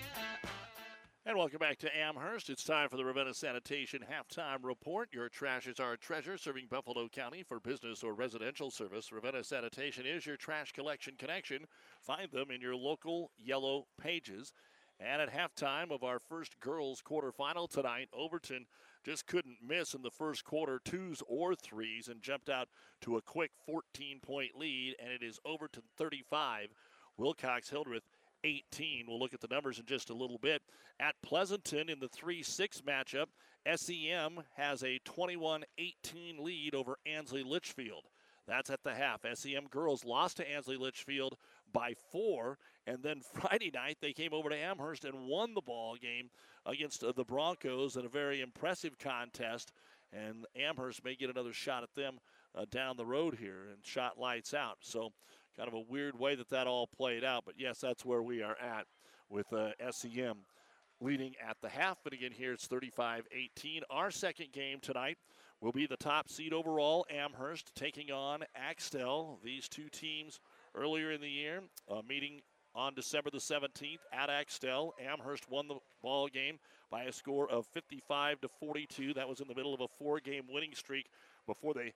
And welcome back to Amherst. It's time for the Ravenna Sanitation halftime report. Your trash is our treasure, serving Buffalo County for business or residential service. Ravenna Sanitation is your trash collection connection. Find them in your local yellow pages. And at halftime of our first girls quarterfinal tonight, Overton just couldn't miss in the first quarter, twos or threes, and jumped out to a quick 14 point lead. And it is Overton 35, Wilcox Hildreth 18. We'll look at the numbers in just a little bit. At Pleasanton in the 3 6 matchup, SEM has a 21 18 lead over Ansley Litchfield. That's at the half. SEM girls lost to Ansley Litchfield by four, and then Friday night they came over to Amherst and won the ball game against uh, the Broncos in a very impressive contest. And Amherst may get another shot at them uh, down the road here and shot lights out. So kind of a weird way that that all played out. But yes, that's where we are at with uh, SEM leading at the half. But again, here it's 35 18. Our second game tonight will be the top seed overall, Amherst, taking on Axtell. These two teams earlier in the year uh, meeting on December the 17th at Axtell. Amherst won the ball game by a score of 55 to 42. That was in the middle of a four-game winning streak before they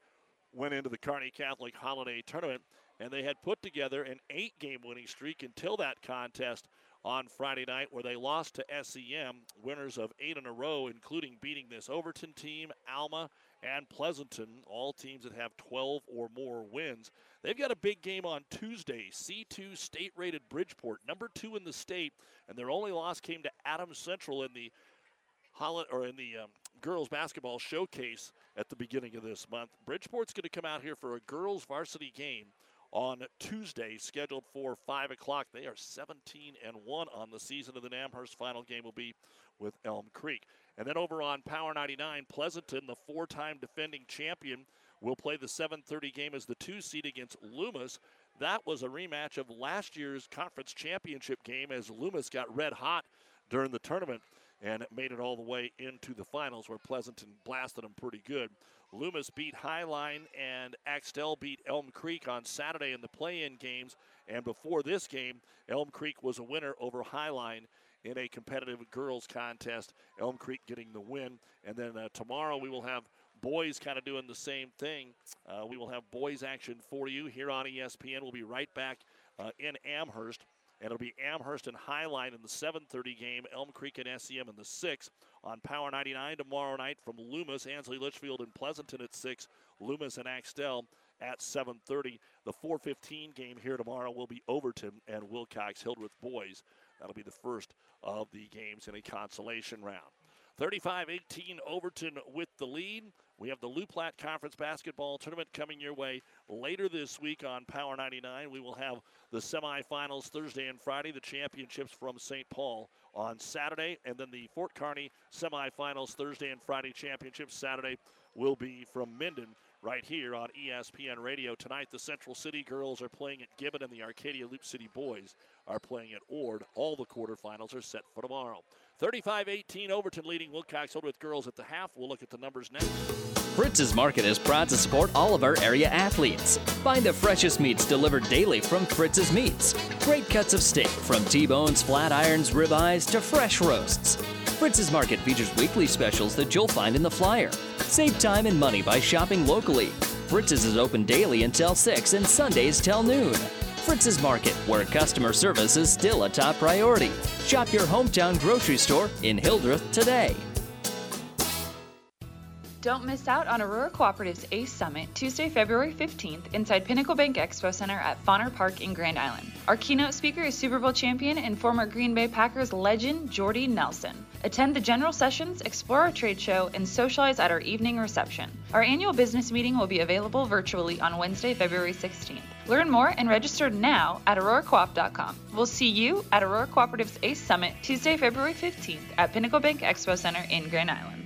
went into the Kearney Catholic Holiday Tournament and they had put together an eight game winning streak until that contest on Friday night, where they lost to SEM, winners of eight in a row, including beating this Overton team, Alma, and Pleasanton, all teams that have 12 or more wins. They've got a big game on Tuesday. C2 state rated Bridgeport, number two in the state, and their only loss came to Adams Central in the Holland or in the um, girls basketball showcase at the beginning of this month. Bridgeport's going to come out here for a girls varsity game on Tuesday, scheduled for 5 o'clock. They are 17 and 1 on the season, and the Amherst final game will be with Elm Creek. And then over on Power 99, Pleasanton, the four time defending champion, will play the 7:30 game as the two seed against Loomis. That was a rematch of last year's conference championship game as Loomis got red hot during the tournament and it made it all the way into the finals where Pleasanton blasted them pretty good. Loomis beat Highline and Axtell beat Elm Creek on Saturday in the play-in games. And before this game, Elm Creek was a winner over Highline in a competitive girls contest. Elm Creek getting the win. And then uh, tomorrow we will have boys kind of doing the same thing. Uh, we will have boys action for you here on ESPN. We'll be right back uh, in Amherst and it'll be Amherst and Highline in the 7:30 game. Elm Creek and SEM in the 6 on Power 99 tomorrow night from Loomis, Ansley Litchfield, and Pleasanton at 6. Loomis and Axtell at 7:30. The 4:15 game here tomorrow will be Overton and Wilcox Hildreth boys. That'll be the first of the games in a consolation round. 35-18 Overton with the lead. We have the Loup Platte Conference Basketball Tournament coming your way later this week on Power 99. We will have the semifinals Thursday and Friday, the championships from St. Paul on Saturday, and then the Fort Kearney semifinals Thursday and Friday championships Saturday will be from Minden right here on ESPN Radio. Tonight, the Central City girls are playing at Gibbon, and the Arcadia Loup City boys are playing at Ord. All the quarterfinals are set for tomorrow. 35 18 Overton leading Wilcox Hildreth girls at the half. We'll look at the numbers next. Fritz's Market is proud to support all of our area athletes. Find the freshest meats delivered daily from Fritz's Meats. Great cuts of steak from T-bones, flat irons, ribeyes to fresh roasts. Fritz's Market features weekly specials that you'll find in the flyer. Save time and money by shopping locally. Fritz's is open daily until 6 and Sundays till noon. Fritz's Market, where customer service is still a top priority. Shop your hometown grocery store in Hildreth today. Don't miss out on Aurora Cooperative's ACE Summit Tuesday, February 15th inside Pinnacle Bank Expo Center at Fonner Park in Grand Island. Our keynote speaker is Super Bowl champion and former Green Bay Packers legend Jordy Nelson. Attend the general sessions, explore our trade show, and socialize at our evening reception. Our annual business meeting will be available virtually on Wednesday, February 16th. Learn more and register now at auroracoop.com. We'll see you at Aurora Cooperative's ACE Summit Tuesday, February 15th at Pinnacle Bank Expo Center in Grand Island.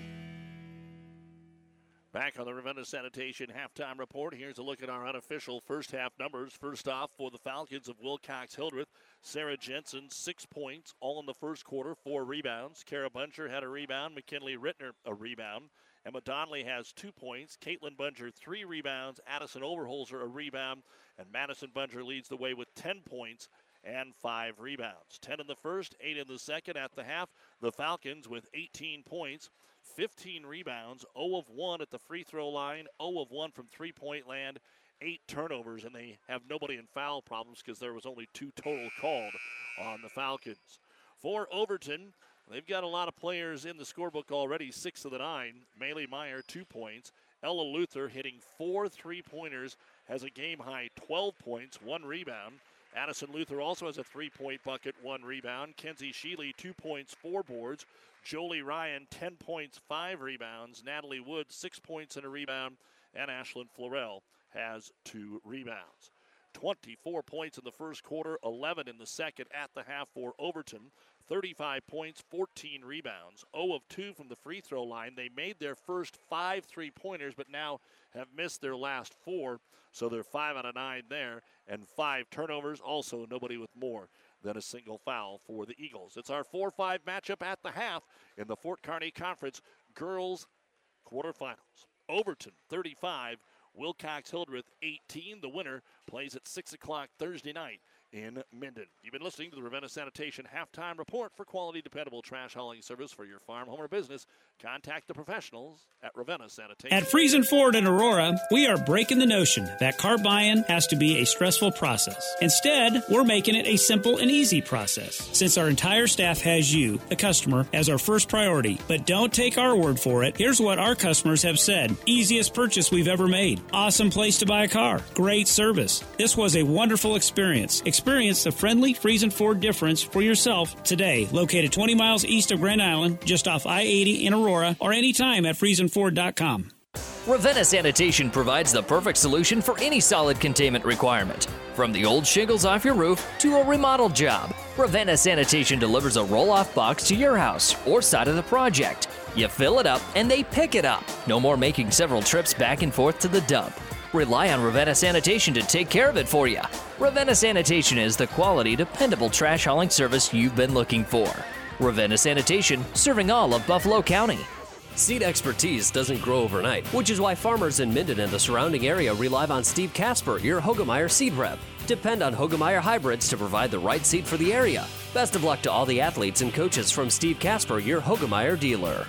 Back on the Ravenna Sanitation halftime report. Here's a look at our unofficial first half numbers. First off, for the Falcons of Wilcox Hildreth, Sarah Jensen, six points, all in the first quarter, four rebounds. Kara Bunger had a rebound. McKinley Rittner, a rebound. Emma Donnelly has two points. Caitlin Bunger, three rebounds. Addison Overholzer, a rebound. And Madison Bunger leads the way with 10 points and five rebounds. 10 in the first, eight in the second. At the half, the Falcons with 18 points. 15 rebounds, 0 of 1 at the free throw line, 0 of 1 from three point land, eight turnovers, and they have nobody in foul problems because there was only two total called on the Falcons. For Overton, they've got a lot of players in the scorebook already, six of the nine. Maylee Meyer, two points. Ella Luther hitting four three pointers, has a game high 12 points, one rebound. Addison Luther also has a three point bucket, one rebound. Kenzie Sheely, two points, four boards. Jolie Ryan, 10 points, five rebounds. Natalie Wood, six points and a rebound. And Ashlyn Florell has two rebounds. 24 points in the first quarter, 11 in the second at the half for Overton. 35 points, 14 rebounds, 0 of 2 from the free throw line. They made their first five three pointers, but now have missed their last four. So they're 5 out of 9 there, and five turnovers. Also, nobody with more than a single foul for the Eagles. It's our 4 5 matchup at the half in the Fort Kearney Conference Girls quarterfinals. Overton 35, Wilcox Hildreth 18. The winner plays at 6 o'clock Thursday night in Minden. You've been listening to the Ravenna Sanitation halftime report for quality, dependable trash hauling service for your farm, home, or business. Contact the professionals at Ravenna Sanitation. At Friesen Ford in Aurora, we are breaking the notion that car buying has to be a stressful process. Instead, we're making it a simple and easy process. Since our entire staff has you, the customer, as our first priority. But don't take our word for it. Here's what our customers have said easiest purchase we've ever made. Awesome place to buy a car. Great service. This was a wonderful experience. Experience the friendly Friesen Ford difference for yourself today. Located 20 miles east of Grand Island, just off I 80 in Aurora or anytime at FriesenFord.com. Ravenna Sanitation provides the perfect solution for any solid containment requirement. From the old shingles off your roof to a remodel job, Ravenna Sanitation delivers a roll off box to your house or side of the project. You fill it up and they pick it up. No more making several trips back and forth to the dump. Rely on Ravenna Sanitation to take care of it for you. Ravenna Sanitation is the quality, dependable trash hauling service you've been looking for. Ravenna Sanitation, serving all of Buffalo County. Seed expertise doesn't grow overnight, which is why farmers in Minden and the surrounding area rely on Steve Casper, your Hoegemeyer seed rep. Depend on Hoegemeyer hybrids to provide the right seed for the area. Best of luck to all the athletes and coaches from Steve Casper, your Hoegemeyer dealer.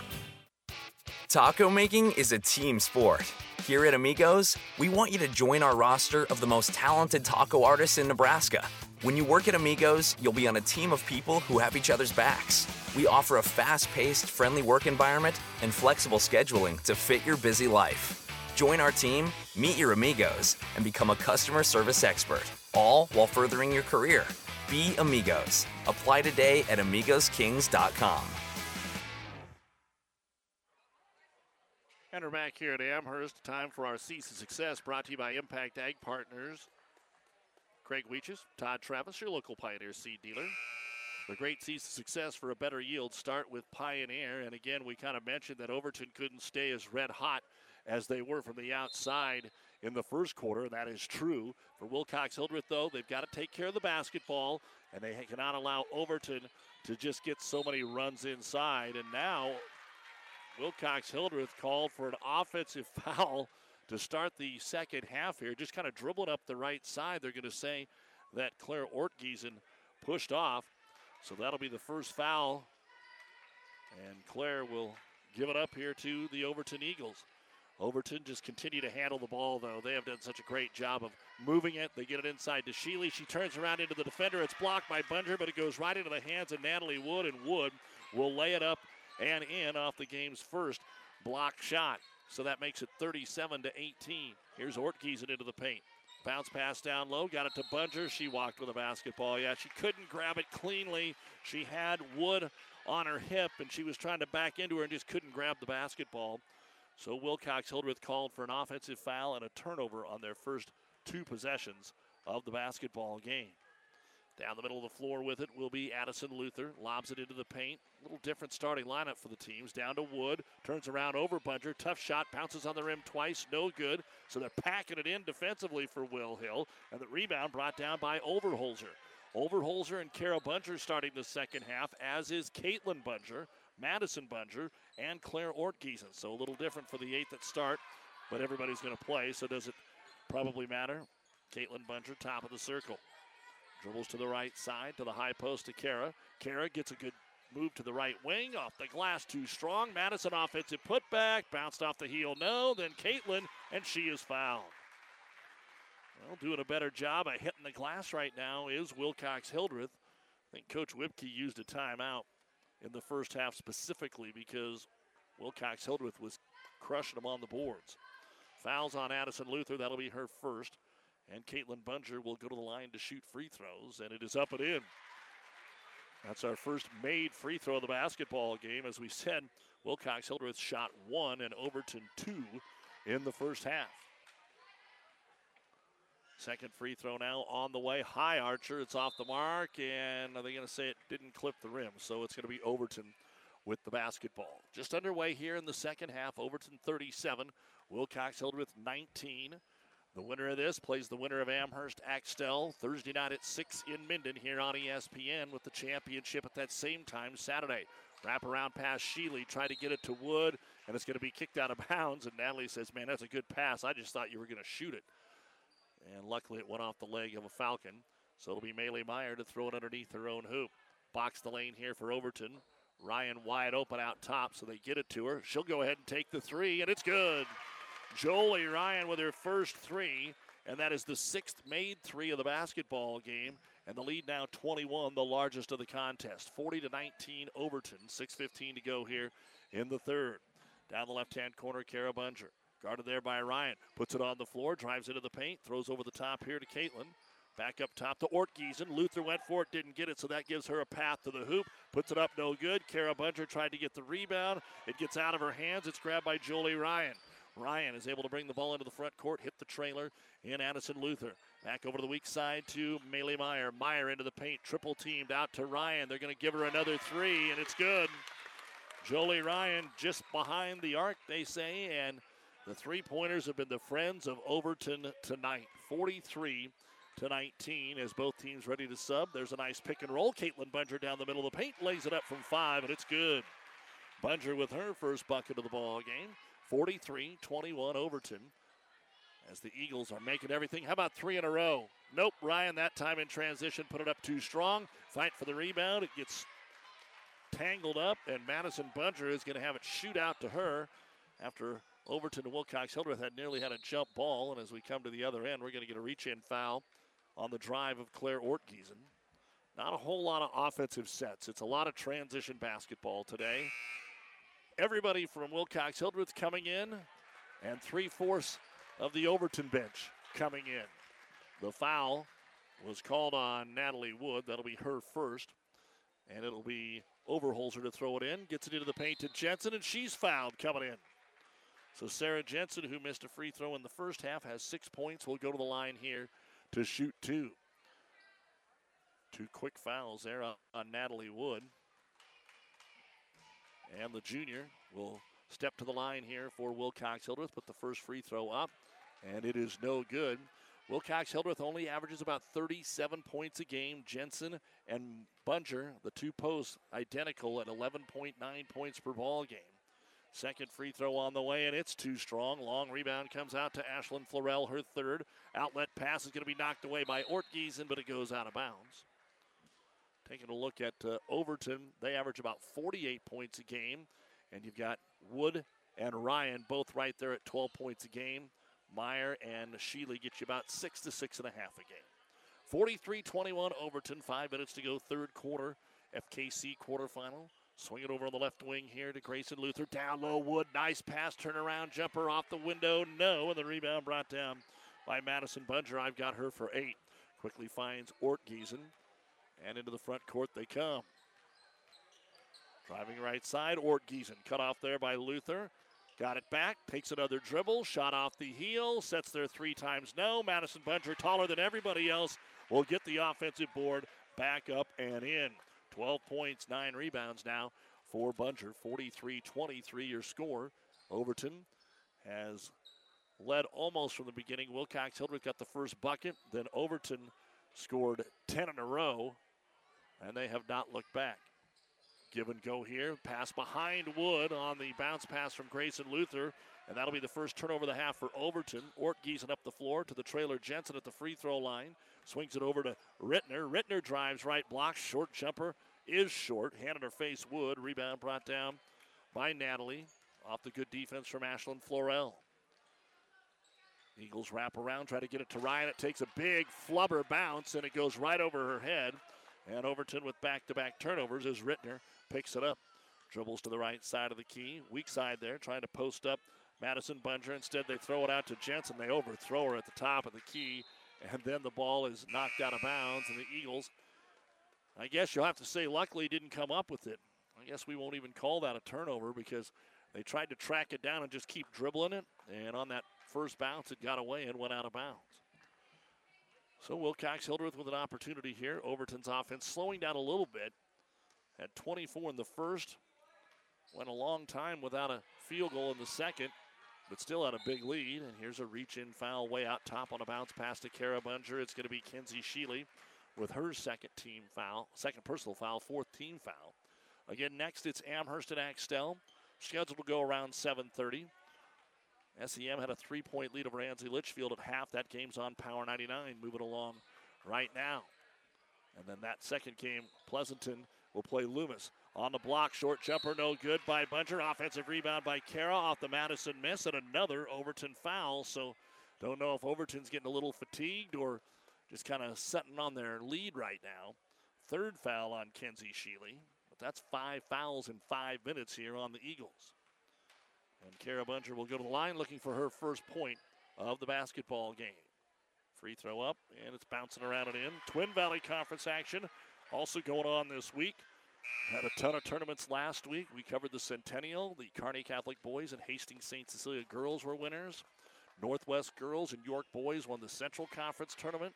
Taco making is a team sport. Here at Amigos, we want you to join our roster of the most talented taco artists in Nebraska. When you work at Amigos, you'll be on a team of people who have each other's backs. We offer a fast paced, friendly work environment and flexible scheduling to fit your busy life. Join our team, meet your amigos, and become a customer service expert, all while furthering your career. Be Amigos. Apply today at AmigosKings.com. And we're back here at Amherst. Time for our Seeds of Success brought to you by Impact Ag Partners. Craig Weeches, Todd Travis, your local Pioneer seed dealer. The great Seeds of Success for a better yield start with Pioneer. And again, we kind of mentioned that Overton couldn't stay as red hot as they were from the outside in the first quarter. That is true. For Wilcox Hildreth, though, they've got to take care of the basketball, and they cannot allow Overton to just get so many runs inside. And now Wilcox Hildreth called for an offensive foul to start the second half here. Just kind of dribbling up the right side. They're going to say that Claire Ortgiesen pushed off. So that'll be the first foul. And Claire will give it up here to the Overton Eagles. Overton just continue to handle the ball, though. They have done such a great job of moving it. They get it inside to Sheely. She turns around into the defender. It's blocked by Bunger, but it goes right into the hands of Natalie Wood, and Wood will lay it up and in off the game's first block shot. So that makes it 37 to 18. Here's Ortgiesen into the paint. Bounce pass down low, got it to Bunger. She walked with a basketball. Yeah, she couldn't grab it cleanly. She had Wood on her hip, and she was trying to back into her and just couldn't grab the basketball. So Wilcox Hildreth called for an offensive foul and a turnover on their first two possessions of the basketball game. Down the middle of the floor with it will be Addison Luther. Lobs it into the paint. A little different starting lineup for the teams. Down to Wood. Turns around over Bunger. Tough shot. Bounces on the rim twice. No good. So they're packing it in defensively for Will Hill. And the rebound brought down by Overholzer. Overholzer and Kara Bunger starting the second half, as is Caitlin Bunger. Madison Bunger, and Claire Ortgiesen. So a little different for the eight that start, but everybody's going to play, so does it probably matter? Caitlin Bunger, top of the circle. Dribbles to the right side, to the high post to Kara. Kara gets a good move to the right wing, off the glass, too strong. Madison offensive putback, bounced off the heel, no. Then Caitlin, and she is fouled. Well, doing a better job of hitting the glass right now is Wilcox Hildreth. I think Coach Whipke used a timeout in the first half specifically because Wilcox Hildreth was crushing them on the boards. Fouls on Addison Luther. That'll be her first. And Caitlin Bunger will go to the line to shoot free throws, and it is up and in. That's our first made free throw of the basketball game. As we said, Wilcox Hildreth shot one and Overton two in the first half. Second free throw now on the way. High Archer. It's off the mark, and are they going to say it didn't clip the rim? So it's going to be Overton with the basketball. Just underway here in the second half. Overton 37, Wilcox Hildreth 19. The winner of this plays the winner of Amherst Axtell Thursday night at 6 in Minden here on ESPN with the championship at that same time Saturday. Wrap around pass Sheely, try to get it to Wood, and it's going to be kicked out of bounds. And Natalie says, Man, that's a good pass. I just thought you were going to shoot it. And luckily, it went off the leg of a Falcon. So it'll be Maylee Meyer to throw it underneath her own hoop. Box the lane here for Overton. Ryan wide open out top, so they get it to her. She'll go ahead and take the three, and it's good. Jolie Ryan with her first three, and that is the sixth made three of the basketball game. And the lead now 21, the largest of the contest. 40 to 19, Overton. 6.15 to go here in the third. Down the left hand corner, Kara Bunger. Guarded there by Ryan. Puts it on the floor, drives into the paint, throws over the top here to Caitlin. Back up top to Ortgiesen. Luther went for it, didn't get it, so that gives her a path to the hoop. Puts it up, no good. Kara Bunger tried to get the rebound. It gets out of her hands. It's grabbed by Jolie Ryan. Ryan is able to bring the ball into the front court, hit the trailer in Addison Luther. Back over to the weak side to Maylee Meyer. Meyer into the paint, triple teamed out to Ryan. They're going to give her another three, and it's good. Jolie Ryan just behind the arc, they say, and the three pointers have been the friends of Overton tonight. 43 to 19 as both teams ready to sub. There's a nice pick and roll. Caitlin Bunger down the middle of the paint lays it up from five, and it's good. Bunger with her first bucket of the ball game. 43 21 Overton as the Eagles are making everything. How about three in a row? Nope, Ryan that time in transition put it up too strong. Fight for the rebound. It gets tangled up, and Madison Bunger is going to have it shoot out to her. after Overton and Wilcox Hildreth had nearly had a jump ball. And as we come to the other end, we're going to get a reach in foul on the drive of Claire Ortgiesen. Not a whole lot of offensive sets. It's a lot of transition basketball today. Everybody from Wilcox Hildreth coming in, and three fourths of the Overton bench coming in. The foul was called on Natalie Wood. That'll be her first. And it'll be Overholzer to throw it in. Gets it into the paint to Jensen, and she's fouled coming in. So Sarah Jensen, who missed a free throw in the first half, has six points. Will go to the line here to shoot two. Two quick fouls there on, on Natalie Wood. And the junior will step to the line here for Wilcox Hildreth, put the first free throw up, and it is no good. Wilcox Hildreth only averages about 37 points a game. Jensen and Bunger, the two posts, identical at 11.9 points per ball game. Second free throw on the way, and it's too strong. Long rebound comes out to Ashlyn Florell, her third. Outlet pass is going to be knocked away by Ortgiesen, but it goes out of bounds. Taking a look at uh, Overton, they average about 48 points a game, and you've got Wood and Ryan both right there at 12 points a game. Meyer and Sheely get you about six to six and a half a game. 43 21 Overton, five minutes to go, third quarter, FKC quarterfinal. Swing it over on the left wing here to Grayson Luther. Down low, Wood. Nice pass, turnaround jumper off the window. No, and the rebound brought down by Madison Bunger. I've got her for eight. Quickly finds Ortgiesen. And into the front court they come. Driving right side, Ortgiesen. Cut off there by Luther. Got it back, takes another dribble, shot off the heel, sets there three times no. Madison Bunger, taller than everybody else, will get the offensive board back up and in. 12 points, nine rebounds now for Bunger. 43 23 your score. Overton has led almost from the beginning. Wilcox Hildreth got the first bucket, then Overton scored 10 in a row, and they have not looked back. Give and go here. Pass behind Wood on the bounce pass from Grayson Luther. And that'll be the first turnover of the half for Overton. Ortgiesen up the floor to the trailer Jensen at the free throw line. Swings it over to Rittner. Rittner drives right block. Short jumper is short. Hand in her face, Wood. Rebound brought down by Natalie. Off the good defense from Ashlyn Florell. Eagles wrap around, try to get it to Ryan. It takes a big flubber bounce, and it goes right over her head. And Overton with back to back turnovers as Rittner picks it up. Dribbles to the right side of the key. Weak side there, trying to post up Madison Bunger. Instead, they throw it out to Jensen. They overthrow her at the top of the key. And then the ball is knocked out of bounds. And the Eagles, I guess you'll have to say, luckily didn't come up with it. I guess we won't even call that a turnover because they tried to track it down and just keep dribbling it. And on that first bounce, it got away and went out of bounds. So Wilcox Hildreth with an opportunity here. Overton's offense slowing down a little bit. Had 24 in the first. Went a long time without a field goal in the second, but still had a big lead. And here's a reach in foul way out top on a bounce pass to Kara Bunger. It's going to be Kenzie Sheely with her second team foul, second personal foul, fourth team foul. Again, next it's Amherst and Axtell. Scheduled to go around 7:30. SEM had a three-point lead over Ansley Litchfield at half. That game's on Power 99, moving along right now. And then that second game, Pleasanton will play Loomis. On the block, short jumper, no good by Bunger. Offensive rebound by Kara off the Madison miss, and another Overton foul. So don't know if Overton's getting a little fatigued or just kind of sitting on their lead right now. Third foul on Kenzie Sheely, but that's five fouls in five minutes here on the Eagles. And Kara Bunger will go to the line looking for her first point of the basketball game. Free throw up, and it's bouncing around and in. Twin Valley Conference action also going on this week. Had a ton of tournaments last week. We covered the Centennial. The Kearney Catholic boys and Hastings St. Cecilia girls were winners. Northwest girls and York boys won the Central Conference tournament.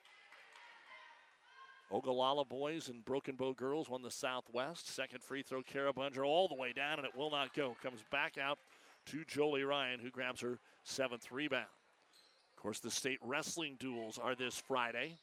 Ogallala boys and Broken Bow girls won the Southwest. Second free throw, Kara Bunger all the way down, and it will not go. Comes back out to Jolie Ryan, who grabs her seventh rebound. Of course, the state wrestling duels are this Friday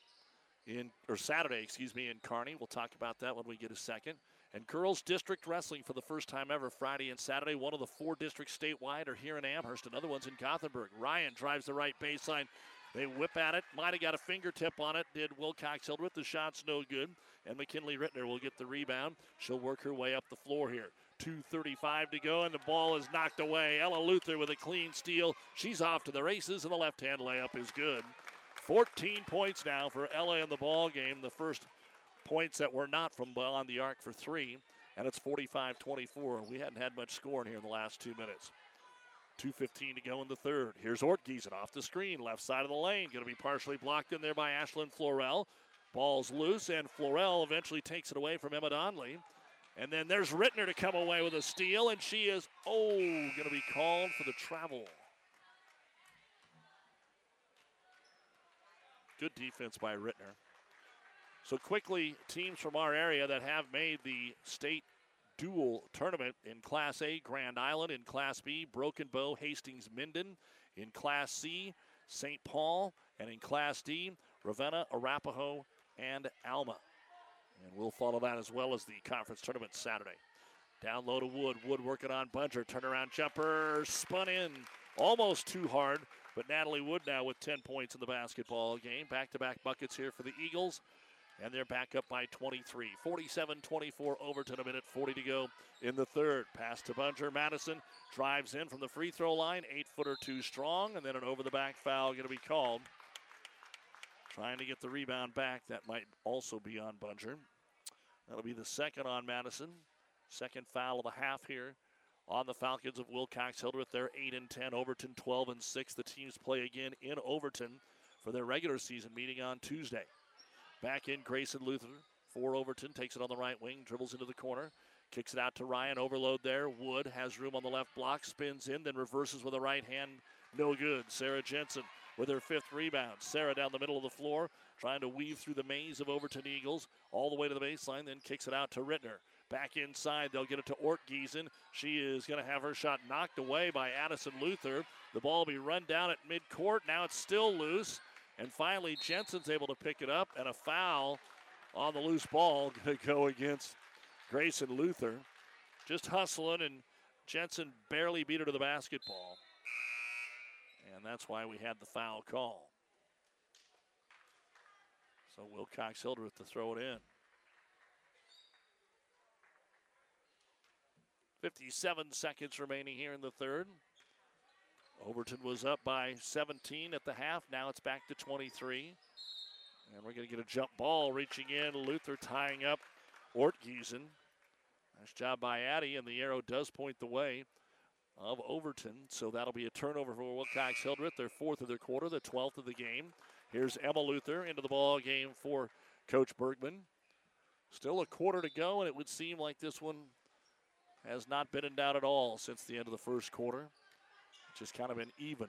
in or Saturday, excuse me, in Kearney. We'll talk about that when we get a second. And girls district wrestling for the first time ever Friday and Saturday. One of the four districts statewide are here in Amherst. Another one's in Gothenburg. Ryan drives the right baseline. They whip at it. Might have got a fingertip on it. Did Wilcox Hildreth. The shot's no good. And McKinley Rittner will get the rebound. She'll work her way up the floor here. 2.35 to go, and the ball is knocked away. Ella Luther with a clean steal. She's off to the races, and the left hand layup is good. 14 points now for Ella in the ball game. The first points that were not from beyond the arc for three, and it's 45 24. We hadn't had much scoring here in the last two minutes. 2.15 to go in the third. Here's Ortgiesen off the screen, left side of the lane. Going to be partially blocked in there by Ashlyn Florell. Ball's loose, and Florell eventually takes it away from Emma Donley. And then there's Rittner to come away with a steal, and she is, oh, going to be called for the travel. Good defense by Rittner. So quickly, teams from our area that have made the state dual tournament in Class A, Grand Island, in Class B, Broken Bow, Hastings, Minden, in Class C, St. Paul, and in Class D, Ravenna, Arapahoe, and Alma. And we'll follow that as well as the conference tournament Saturday. Down low to Wood. Wood working on Bunger. Turnaround jumper. Spun in almost too hard. But Natalie Wood now with 10 points in the basketball game. Back to back buckets here for the Eagles. And they're back up by 23. 47 24 Overton, a minute 40 to go in the third. Pass to Bunger. Madison drives in from the free throw line. Eight footer too strong. And then an over the back foul going to be called. Trying to get the rebound back. That might also be on Bunger. That'll be the second on Madison. Second foul of the half here on the Falcons of Wilcox Hildreth. They're 8 and 10. Overton 12 and 6. The teams play again in Overton for their regular season meeting on Tuesday. Back in Grayson Luther for Overton. Takes it on the right wing. Dribbles into the corner. Kicks it out to Ryan. Overload there. Wood has room on the left block. Spins in, then reverses with a right hand. No good. Sarah Jensen with her fifth rebound. Sarah down the middle of the floor, trying to weave through the maze of Overton Eagles all the way to the baseline, then kicks it out to Rittner. Back inside, they'll get it to Ortgiesen. She is going to have her shot knocked away by Addison Luther. The ball will be run down at midcourt. Now it's still loose. And finally, Jensen's able to pick it up, and a foul on the loose ball going to go against Grayson Luther. Just hustling, and Jensen barely beat her to the basketball. And that's why we had the foul call. So Wilcox Hildreth to throw it in. 57 seconds remaining here in the third. Overton was up by 17 at the half. Now it's back to 23. And we're going to get a jump ball reaching in. Luther tying up Ortgiesen. Nice job by Addy, and the arrow does point the way of Overton. So that'll be a turnover for Wilcox Hildreth, their fourth of their quarter, the 12th of the game. Here's Emma Luther into the ball game for Coach Bergman. Still a quarter to go, and it would seem like this one has not been in doubt at all since the end of the first quarter. Just kind of been even.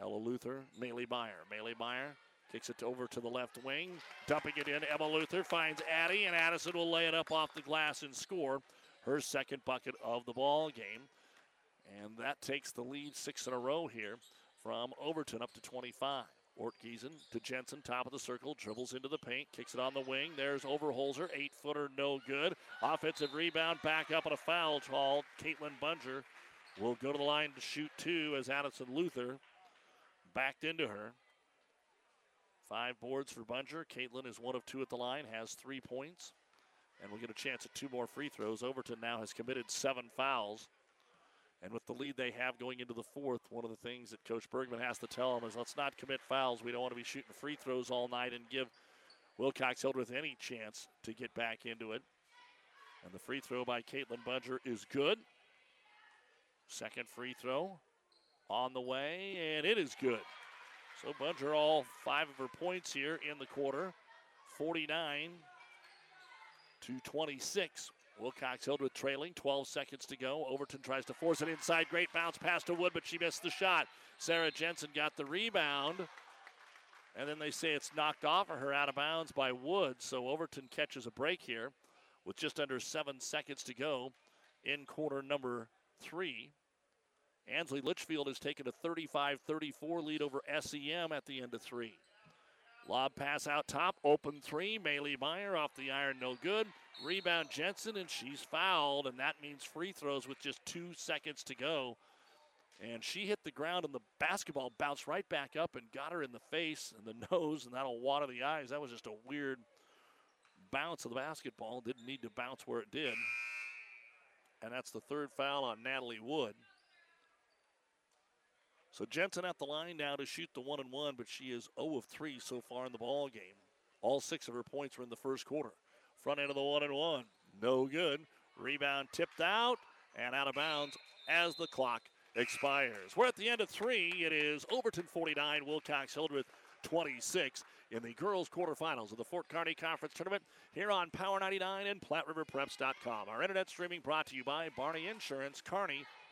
Ella Luther, Maylee Meyer. Maylee Meyer kicks it over to the left wing, dumping it in. Emma Luther finds Addie, and Addison will lay it up off the glass and score her second bucket of the ball game. And that takes the lead six in a row here from Overton up to 25. Ortgiesen to Jensen, top of the circle, dribbles into the paint, kicks it on the wing. There's Overholzer, eight footer, no good. Offensive rebound, back up and a foul called. Caitlin Bunger will go to the line to shoot two as Addison Luther backed into her. Five boards for Bunger. Caitlin is one of two at the line, has three points. And we'll get a chance at two more free throws. Overton now has committed seven fouls. And with the lead they have going into the fourth, one of the things that Coach Bergman has to tell them is let's not commit fouls. We don't want to be shooting free throws all night and give Wilcox Hildreth any chance to get back into it. And the free throw by Caitlin Bunger is good. Second free throw on the way, and it is good. So Bunger all five of her points here in the quarter. 49 to 26. Wilcox Hildreth trailing, 12 seconds to go. Overton tries to force it inside. Great bounce pass to Wood, but she missed the shot. Sarah Jensen got the rebound. And then they say it's knocked off of her out of bounds by Wood. So Overton catches a break here with just under seven seconds to go in quarter number three. Ansley Litchfield has taken a 35 34 lead over SEM at the end of three. Lob pass out top, open three. Maylee Meyer off the iron, no good. Rebound Jensen, and she's fouled, and that means free throws with just two seconds to go. And she hit the ground, and the basketball bounced right back up and got her in the face and the nose, and that'll water the eyes. That was just a weird bounce of the basketball. Didn't need to bounce where it did. and that's the third foul on Natalie Wood. So Jensen at the line now to shoot the one and one, but she is 0 of 3 so far in the ball game. All six of her points were in the first quarter. Front end of the one and one, no good. Rebound tipped out and out of bounds as the clock expires. We're at the end of three. It is Overton 49, Wilcox Hildreth 26 in the girls' quarterfinals of the Fort Kearney Conference Tournament here on Power 99 and PlatteRiverPreps.com. Our internet streaming brought to you by Barney Insurance, Kearney,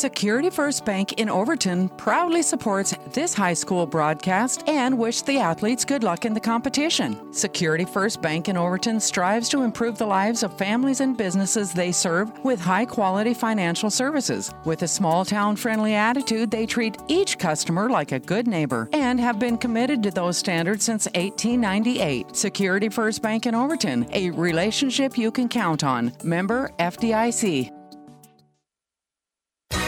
Security First Bank in Overton proudly supports this high school broadcast and wish the athletes good luck in the competition. Security First Bank in Overton strives to improve the lives of families and businesses they serve with high quality financial services. With a small town friendly attitude, they treat each customer like a good neighbor and have been committed to those standards since 1898. Security First Bank in Overton, a relationship you can count on. Member FDIC.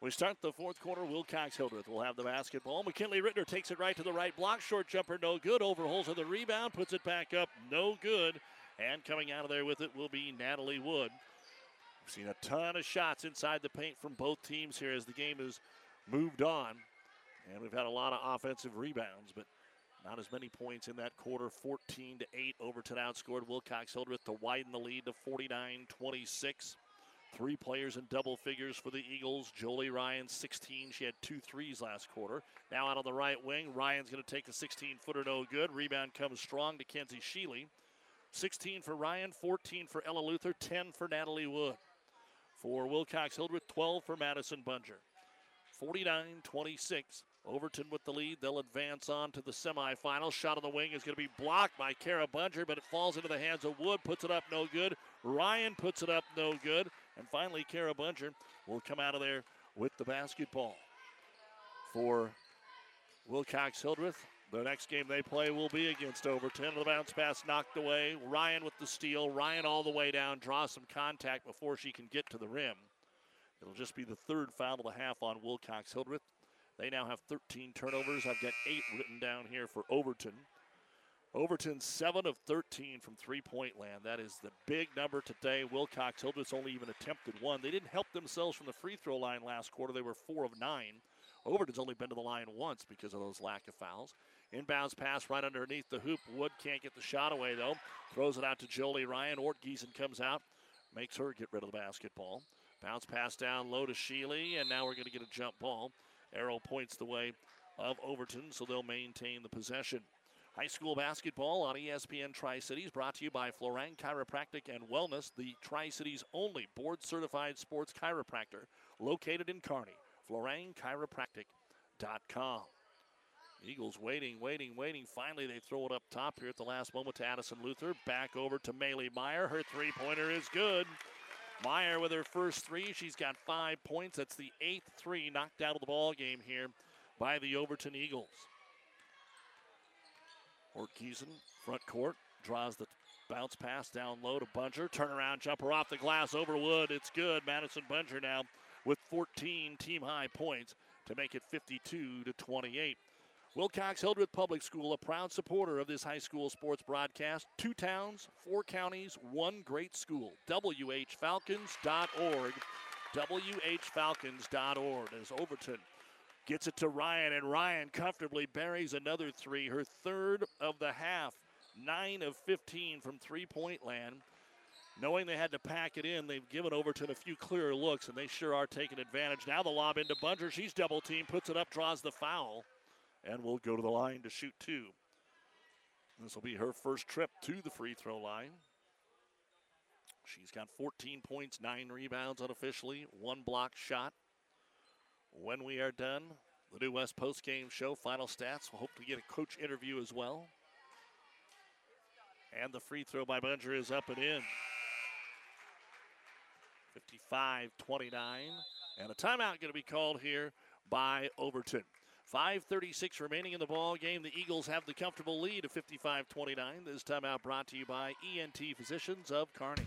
We start the fourth quarter. Wilcox Hildreth will have the basketball. McKinley Rittner takes it right to the right block. Short jumper, no good. Overholds on the rebound, puts it back up, no good. And coming out of there with it will be Natalie Wood. We've seen a ton of shots inside the paint from both teams here as the game has moved on. And we've had a lot of offensive rebounds, but not as many points in that quarter. 14 to 8. Overton outscored Wilcox Hildreth to widen the lead to 49 26. Three players in double figures for the Eagles. Jolie Ryan, 16. She had two threes last quarter. Now out on the right wing, Ryan's going to take a 16 footer, no good. Rebound comes strong to Kenzie Sheely. 16 for Ryan, 14 for Ella Luther, 10 for Natalie Wood. For Wilcox Hildreth, 12 for Madison Bunger. 49 26. Overton with the lead. They'll advance on to the semifinals. Shot on the wing is going to be blocked by Kara Bunger, but it falls into the hands of Wood. Puts it up, no good. Ryan puts it up, no good. And finally, Kara Bunger will come out of there with the basketball. For Wilcox Hildreth, the next game they play will be against Overton. The bounce pass knocked away. Ryan with the steal. Ryan all the way down, draws some contact before she can get to the rim. It'll just be the third foul of the half on Wilcox Hildreth. They now have 13 turnovers. I've got eight written down here for Overton. Overton 7 of 13 from three point land. That is the big number today. Wilcox Hildreth's only even attempted one. They didn't help themselves from the free throw line last quarter. They were 4 of 9. Overton's only been to the line once because of those lack of fouls. Inbounds pass right underneath the hoop. Wood can't get the shot away though. Throws it out to Jolie Ryan. Ortgiesen comes out, makes her get rid of the basketball. Bounce pass down low to Sheely, and now we're going to get a jump ball. Arrow points the way of Overton, so they'll maintain the possession. High school basketball on ESPN Tri Cities brought to you by Florang Chiropractic and Wellness, the Tri Cities only board certified sports chiropractor located in Kearney. FlorangChiropractic.com. Eagles waiting, waiting, waiting. Finally, they throw it up top here at the last moment to Addison Luther. Back over to Maylee Meyer. Her three pointer is good. Meyer with her first three. She's got five points. That's the eighth three knocked out of the ball game here by the Overton Eagles. Ortgiesen, front court, draws the bounce pass down low to Bunger. Turnaround jumper off the glass over Wood. It's good. Madison Bunger now with 14 team high points to make it 52 to 28. Wilcox Hildreth Public School, a proud supporter of this high school sports broadcast. Two towns, four counties, one great school. WHFalcons.org. WHFalcons.org as Overton gets it to Ryan, and Ryan comfortably buries another three, her third of the half. Nine of 15 from three point land. knowing they had to pack it in, they've given Overton a few clearer looks, and they sure are taking advantage. Now the lob into Bunger. She's double team, puts it up, draws the foul, and will go to the line to shoot two. This will be her first trip to the free throw line. She's got 14 points, nine rebounds unofficially, one block shot. When we are done, the New West post game show, final stats. We'll hope to get a coach interview as well. And the free throw by Bunger is up and in. 55 29. And a timeout going to be called here by Overton. 5.36 remaining in the ball game. The Eagles have the comfortable lead of 55 29. This timeout brought to you by ENT Physicians of Kearney.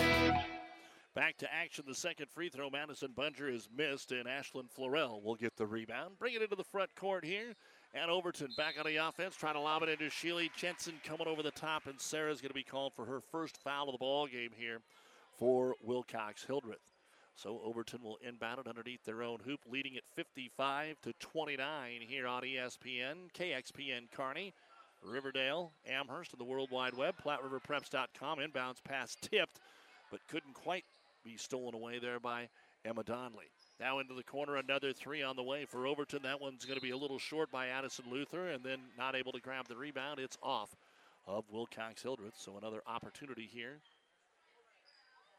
Back to action. The second free throw. Madison Bunger is missed, and Ashlyn Florell will get the rebound. Bring it into the front court here. And Overton back on the offense, trying to lob it into Sheely. Jensen coming over the top, and Sarah's going to be called for her first foul of the ball game here for Wilcox Hildreth. So Overton will inbound it underneath their own hoop, leading at 55 to 29 here on ESPN, KXPN Kearney, Riverdale, Amherst, and the World Wide Web, PlatteRiverPreps.com. Inbounds pass tipped, but couldn't quite be stolen away there by Emma Donnelly. Now into the corner, another three on the way for Overton. That one's going to be a little short by Addison Luther, and then not able to grab the rebound. It's off of Wilcox Hildreth. So another opportunity here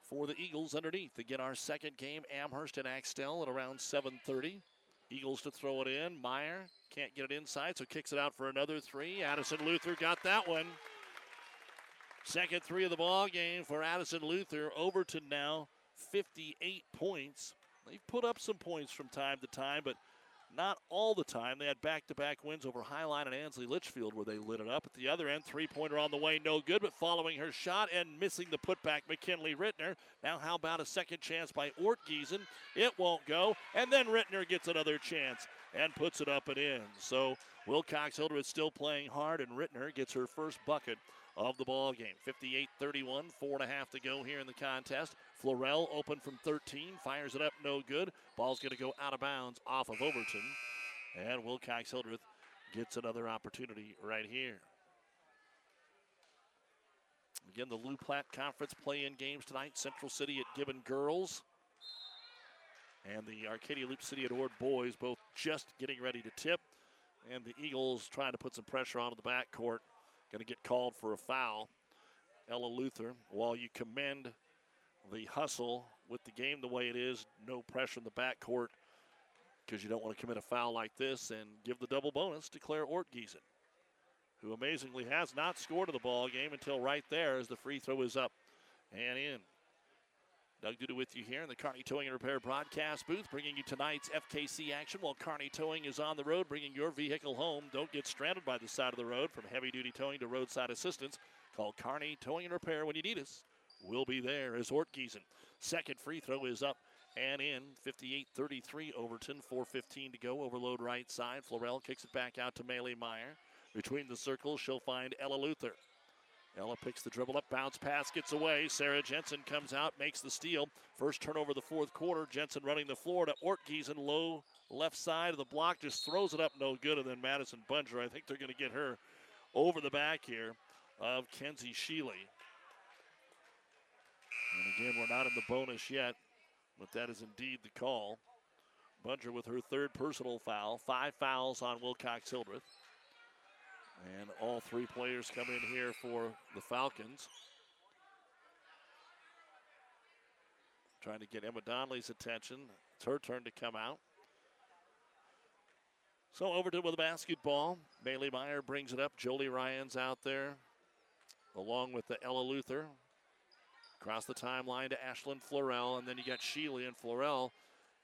for the Eagles underneath get our second game. Amherst and Axtell at around 7:30. Eagles to throw it in. Meyer can't get it inside, so kicks it out for another three. Addison Luther got that one. Second three of the ball game for Addison Luther. Overton now 58 points. They've put up some points from time to time, but not all the time. They had back-to-back wins over Highline and Ansley Litchfield where they lit it up. At the other end, three-pointer on the way, no good, but following her shot and missing the putback, McKinley Rittner. Now how about a second chance by Ort Giesen? It won't go, and then Rittner gets another chance and puts it up and in. So Wilcox Hildreth still playing hard, and Rittner gets her first bucket of the ball game. 58-31, four and a half to go here in the contest. Florell open from 13, fires it up, no good. Ball's going to go out of bounds off of Overton, and Wilcox Hildreth gets another opportunity right here. Again, the Loup Platte Conference play-in games tonight. Central City at Gibbon Girls. And the Arcadia Loup City at Ord boys both just getting ready to tip. And the Eagles trying to put some pressure onto the backcourt. Going to get called for a foul. Ella Luther, while you commend the hustle with the game the way it is, no pressure in the backcourt because you don't want to commit a foul like this and give the double bonus to Claire Ortgiesen, who amazingly has not scored in the ball game until right there as the free throw is up and in. Doug Duda with you here in the Kearney Towing and Repair broadcast booth, bringing you tonight's FKC action while Kearney Towing is on the road, bringing your vehicle home. Don't get stranded by the side of the road. From heavy duty towing to roadside assistance, call Kearney Towing and Repair when you need us. We'll be there as Ortgiesen. Second free throw is up and in. 58 33 Overton, 4.15 to go. Overload right side. Florell kicks it back out to Maylee Meyer. Between the circles, she'll find Ella Luther. Ella picks the dribble up, bounce pass, gets away. Sarah Jensen comes out, makes the steal. First turnover of the fourth quarter. Jensen running the floor to Ortgiesen, low left side of the block, just throws it up, no good. And then Madison Bunger, I think they're going to get her over the back here of Kenzie Sheely. And again, we're not in the bonus yet, but that is indeed the call. Bunger with her third personal foul, five fouls on Wilcox Hildreth. And all three players come in here for the Falcons. Trying to get Emma Donnelly's attention. It's her turn to come out. So Overton with the basketball. Bailey Meyer brings it up. Jolie Ryan's out there, along with the Ella Luther. Across the timeline to Ashlyn Florell, and then you got Sheely and Florell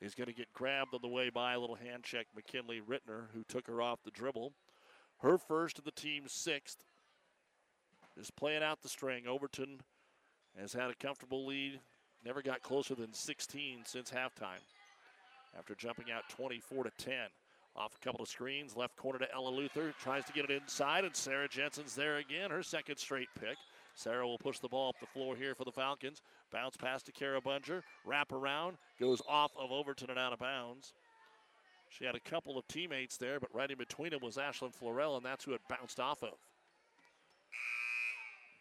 is going to get grabbed on the way by a little hand check. McKinley Rittner, who took her off the dribble. Her first of the team's sixth is playing out the string. Overton has had a comfortable lead, never got closer than 16 since halftime after jumping out 24 to 10. Off a couple of screens, left corner to Ella Luther, tries to get it inside, and Sarah Jensen's there again, her second straight pick. Sarah will push the ball up the floor here for the Falcons. Bounce pass to Kara Bunger, wrap around, goes off of Overton and out of bounds. She had a couple of teammates there, but right in between them was Ashlyn Florell, and that's who it bounced off of.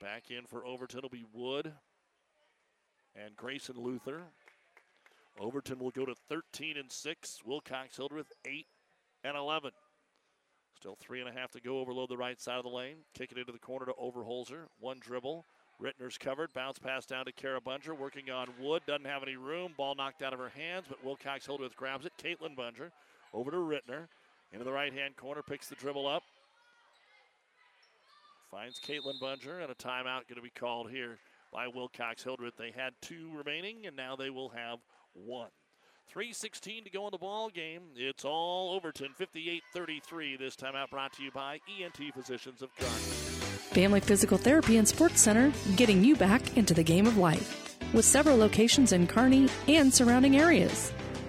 Back in for Overton will be Wood and Grayson Luther. Overton will go to 13 and 6. Wilcox Hildreth 8 and 11. Still three and a half to go. Overload the right side of the lane. Kick it into the corner to Overholzer. One dribble. Rittner's covered. Bounce pass down to Kara Bunger. Working on Wood. Doesn't have any room. Ball knocked out of her hands, but Wilcox Hildreth grabs it. Caitlin Bunger over to Rittner. Into the right hand corner. Picks the dribble up. Finds Caitlin Bunger, and a timeout going to be called here by Wilcox Hildreth. They had two remaining, and now they will have one. 3.16 to go in the ball game. It's all Overton, 58-33. This time out brought to you by ENT Physicians of Kearney. Family Physical Therapy and Sports Center, getting you back into the game of life. With several locations in Kearney and surrounding areas.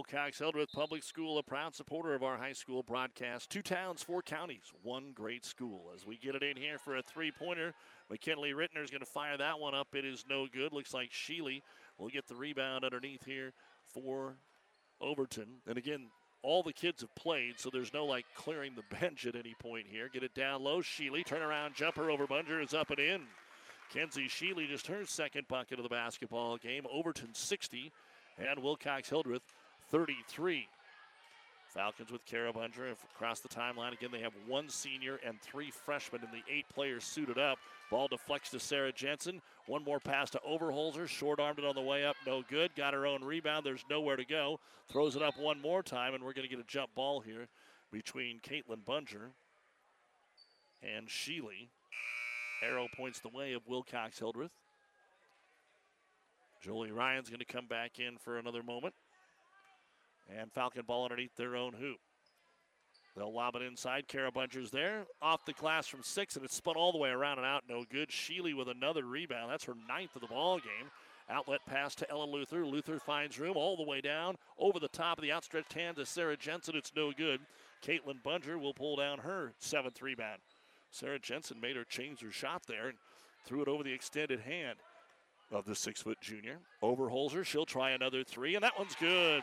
Wilcox Hildreth Public School, a proud supporter of our high school broadcast. Two towns, four counties, one great school. As we get it in here for a three pointer, McKinley Rittner is going to fire that one up. It is no good. Looks like Sheely will get the rebound underneath here for Overton. And again, all the kids have played, so there's no like clearing the bench at any point here. Get it down low. Sheely, turnaround jumper over Bunger is up and in. Kenzie Sheely just her second bucket of the basketball game. Overton 60 and Wilcox Hildreth 33. Falcons with Kara Bunger across the timeline. Again, they have one senior and three freshmen, and the eight players suited up. Ball deflects to Sarah Jensen. One more pass to Overholzer. Short armed it on the way up. No good. Got her own rebound. There's nowhere to go. Throws it up one more time, and we're going to get a jump ball here between Caitlin Bunger and Sheely. Arrow points the way of Wilcox Hildreth. Jolie Ryan's going to come back in for another moment. And Falcon ball underneath their own hoop. They'll lob it inside. Kara Bunger's there. Off the glass from six, and it's spun all the way around and out. No good. Sheely with another rebound. That's her ninth of the ball game. Outlet pass to Ella Luther. Luther finds room all the way down over the top of the outstretched hand to Sarah Jensen. It's no good. Caitlin Bunger will pull down her seventh rebound. Sarah Jensen made her change her shot there and threw it over the extended hand of the six foot junior. Overholzer, she'll try another three, and that one's good.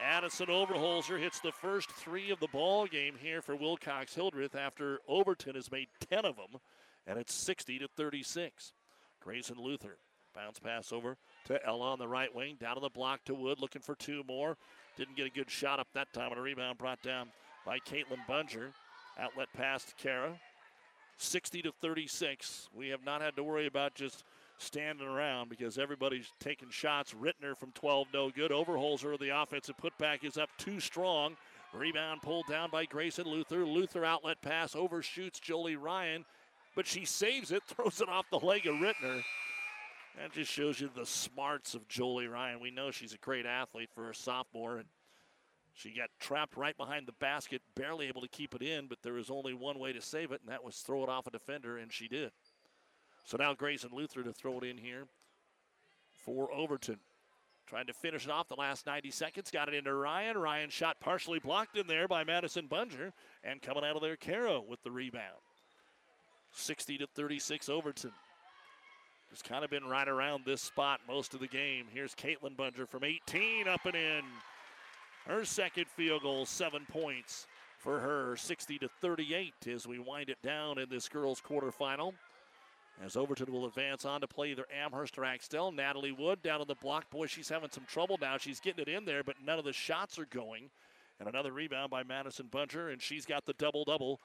Addison Overholzer hits the first three of the ball game here for Wilcox Hildreth after Overton has made 10 of them, and it's 60 to 36. Grayson Luther bounce pass over to Ella on the right wing. Down to the block to Wood, looking for two more. Didn't get a good shot up that time, and a rebound brought down by Caitlin Bunger. Outlet pass to Kara. 60 to 36. We have not had to worry about just standing around because everybody's taking shots. Rittner from 12, no good. Overholzer, the offensive putback is up too strong. Rebound pulled down by Grayson Luther. Luther outlet pass overshoots Jolie Ryan, but she saves it, throws it off the leg of Rittner. That just shows you the smarts of Jolie Ryan. We know she's a great athlete for a sophomore, and she got trapped right behind the basket, barely able to keep it in, but there was only one way to save it, and that was throw it off a defender, and she did. So now Grayson Luther to throw it in here for Overton. Trying to finish it off the last 90 seconds. Got it into Ryan. Ryan shot partially blocked in there by Madison Bunger. And coming out of there, Caro with the rebound. 60 to 36 Overton. It's kind of been right around this spot most of the game. Here's Caitlin Bunger from 18 up and in. Her second field goal, seven points for her. 60 to 38 as we wind it down in this girls' quarterfinal. As Overton will advance on to play either Amherst or Axtell. Natalie Wood down on the block. Boy, she's having some trouble now. She's getting it in there, but none of the shots are going. And another rebound by Madison Bunger, and she's got the double double.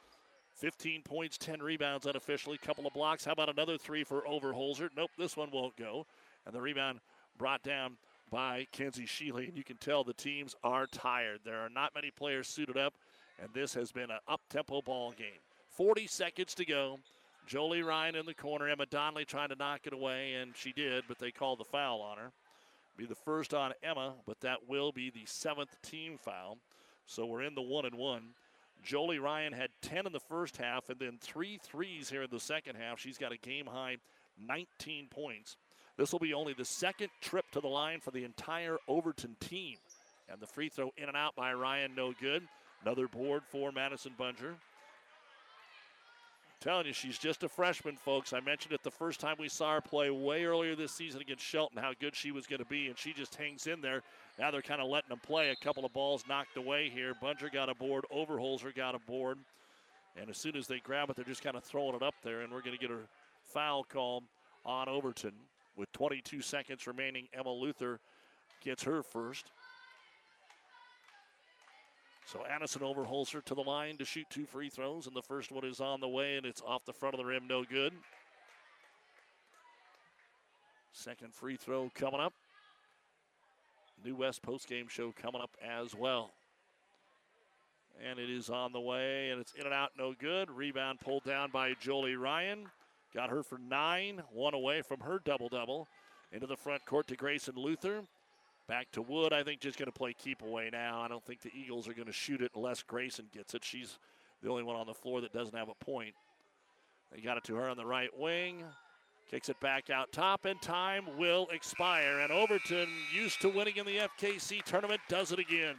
15 points, 10 rebounds unofficially, couple of blocks. How about another three for Overholzer? Nope, this one won't go. And the rebound brought down by Kenzie Sheely. And you can tell the teams are tired. There are not many players suited up, and this has been an up tempo ball game. 40 seconds to go. Jolie Ryan in the corner. Emma Donnelly trying to knock it away, and she did, but they called the foul on her. Be the first on Emma, but that will be the seventh team foul. So we're in the one and one. Jolie Ryan had 10 in the first half and then three threes here in the second half. She's got a game high 19 points. This will be only the second trip to the line for the entire Overton team. And the free throw in and out by Ryan, no good. Another board for Madison Bunger telling you, she's just a freshman, folks. I mentioned it the first time we saw her play way earlier this season against Shelton, how good she was going to be, and she just hangs in there. Now they're kind of letting them play. A couple of balls knocked away here. Bunger got a board. Overholzer got a board. And as soon as they grab it, they're just kind of throwing it up there, and we're going to get a foul call on Overton. With 22 seconds remaining, Emma Luther gets her first. So Addison Overholzer to the line to shoot two free throws, and the first one is on the way, and it's off the front of the rim, no good. Second free throw coming up. New West post-game show coming up as well. And it is on the way, and it's in and out, no good. Rebound pulled down by Jolie Ryan. Got her for nine, one away from her double double. Into the front court to Grayson Luther. Back to Wood. I think just going to play keep away now. I don't think the Eagles are going to shoot it unless Grayson gets it. She's the only one on the floor that doesn't have a point. They got it to her on the right wing. Kicks it back out top, and time will expire. And Overton, used to winning in the FKC tournament, does it again.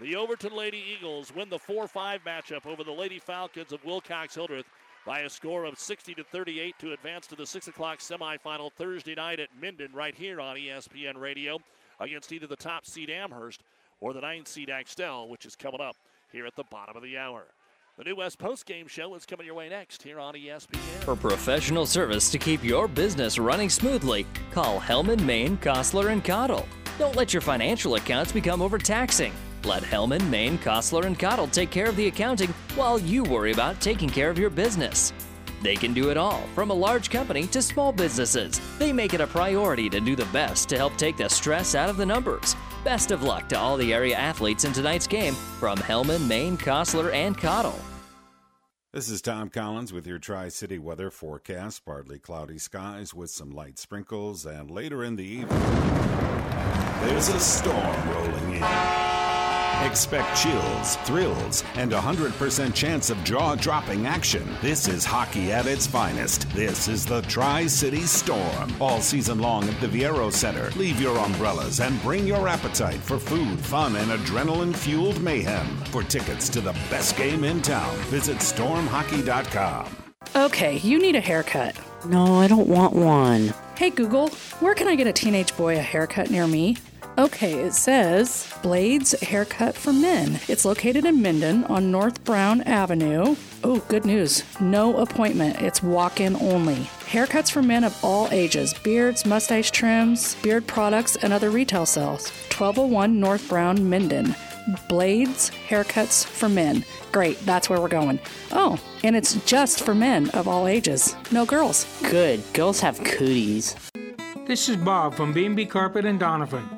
The Overton Lady Eagles win the 4 5 matchup over the Lady Falcons of Wilcox Hildreth by a score of 60 to 38 to advance to the 6 o'clock semifinal Thursday night at Minden, right here on ESPN Radio against either the top seed Amherst or the ninth seed Axtell, which is coming up here at the bottom of the hour. The New West Post Game Show is coming your way next here on ESPN. For professional service to keep your business running smoothly, call Hellman, Maine, Kostler, and Cottle. Don't let your financial accounts become overtaxing. Let Hellman, Maine, Kostler, and Cottle take care of the accounting while you worry about taking care of your business. They can do it all, from a large company to small businesses. They make it a priority to do the best to help take the stress out of the numbers. Best of luck to all the area athletes in tonight's game from Hellman, Maine, Kostler, and Cottle. This is Tom Collins with your Tri City weather forecast. Partly cloudy skies with some light sprinkles, and later in the evening, there's a storm rolling in. Expect chills, thrills, and a 100% chance of jaw dropping action. This is hockey at its finest. This is the Tri City Storm. All season long at the Viaero Center. Leave your umbrellas and bring your appetite for food, fun, and adrenaline fueled mayhem. For tickets to the best game in town, visit stormhockey.com. Okay, you need a haircut. No, I don't want one. Hey Google, where can I get a teenage boy a haircut near me? Okay, it says Blades Haircut for Men. It's located in Minden on North Brown Avenue. Oh, good news. No appointment. It's walk in only. Haircuts for men of all ages beards, mustache trims, beard products, and other retail sales. 1201 North Brown, Minden. Blades Haircuts for Men. Great, that's where we're going. Oh, and it's just for men of all ages. No girls. Good. Girls have cooties. This is Bob from B&B Carpet and Donovan.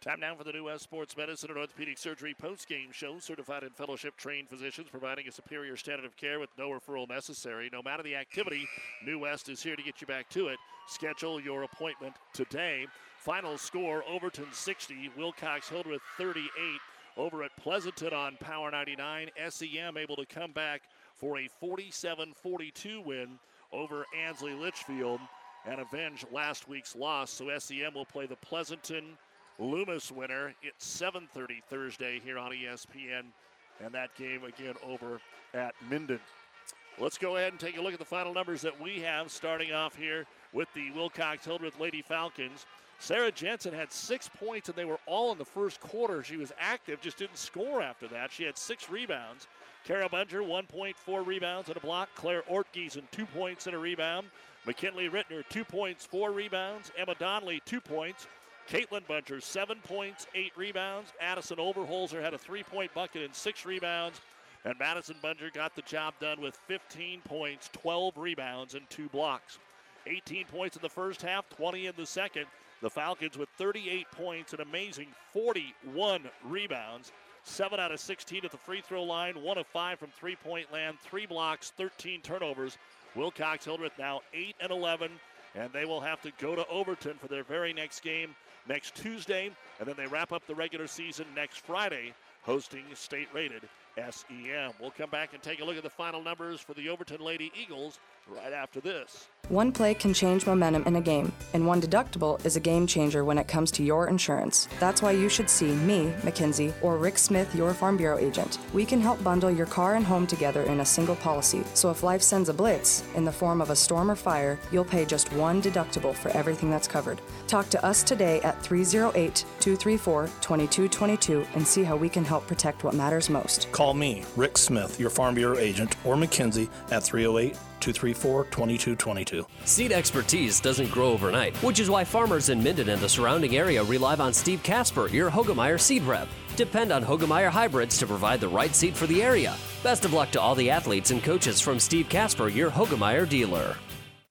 Time now for the New West Sports Medicine and Orthopedic Surgery post-game show. Certified and fellowship-trained physicians providing a superior standard of care with no referral necessary. No matter the activity, New West is here to get you back to it. Schedule your appointment today. Final score, Overton 60, Wilcox Hildreth 38. Over at Pleasanton on Power 99, SEM able to come back for a 47-42 win over Ansley Litchfield and avenge last week's loss. So SEM will play the Pleasanton Loomis winner. It's 7:30 Thursday here on ESPN, and that game again over at Minden. Let's go ahead and take a look at the final numbers that we have, starting off here with the Wilcox Hildreth Lady Falcons. Sarah Jensen had six points, and they were all in the first quarter. She was active, just didn't score after that. She had six rebounds. Kara Bunger, 1.4 rebounds and a block. Claire Ortgiesen, two points and a rebound. McKinley Rittner, two points, four rebounds. Emma Donnelly, two points. Caitlin Bunger, seven points, eight rebounds. Addison Overholzer had a three point bucket and six rebounds. And Madison Bunger got the job done with 15 points, 12 rebounds, and two blocks. 18 points in the first half, 20 in the second. The Falcons with 38 points, an amazing 41 rebounds. 7 out of 16 at the free throw line, 1 of 5 from three point land, 3 blocks, 13 turnovers. Wilcox Hildreth now 8 and 11, and they will have to go to Overton for their very next game next Tuesday, and then they wrap up the regular season next Friday, hosting state rated SEM. We'll come back and take a look at the final numbers for the Overton Lady Eagles right after this. One play can change momentum in a game, and one deductible is a game changer when it comes to your insurance. That's why you should see me, Mackenzie, or Rick Smith, your Farm Bureau agent. We can help bundle your car and home together in a single policy, so if life sends a blitz in the form of a storm or fire, you'll pay just one deductible for everything that's covered. Talk to us today at 308 234 2222 and see how we can help protect what matters most. Call me, Rick Smith, your Farm Bureau agent, or Mackenzie at 308 234 2222. Seed expertise doesn't grow overnight, which is why farmers in Minden and the surrounding area rely on Steve Casper, your Hoegemeyer seed rep. Depend on Hoegemeyer hybrids to provide the right seed for the area. Best of luck to all the athletes and coaches from Steve Casper, your Hoegemeyer dealer.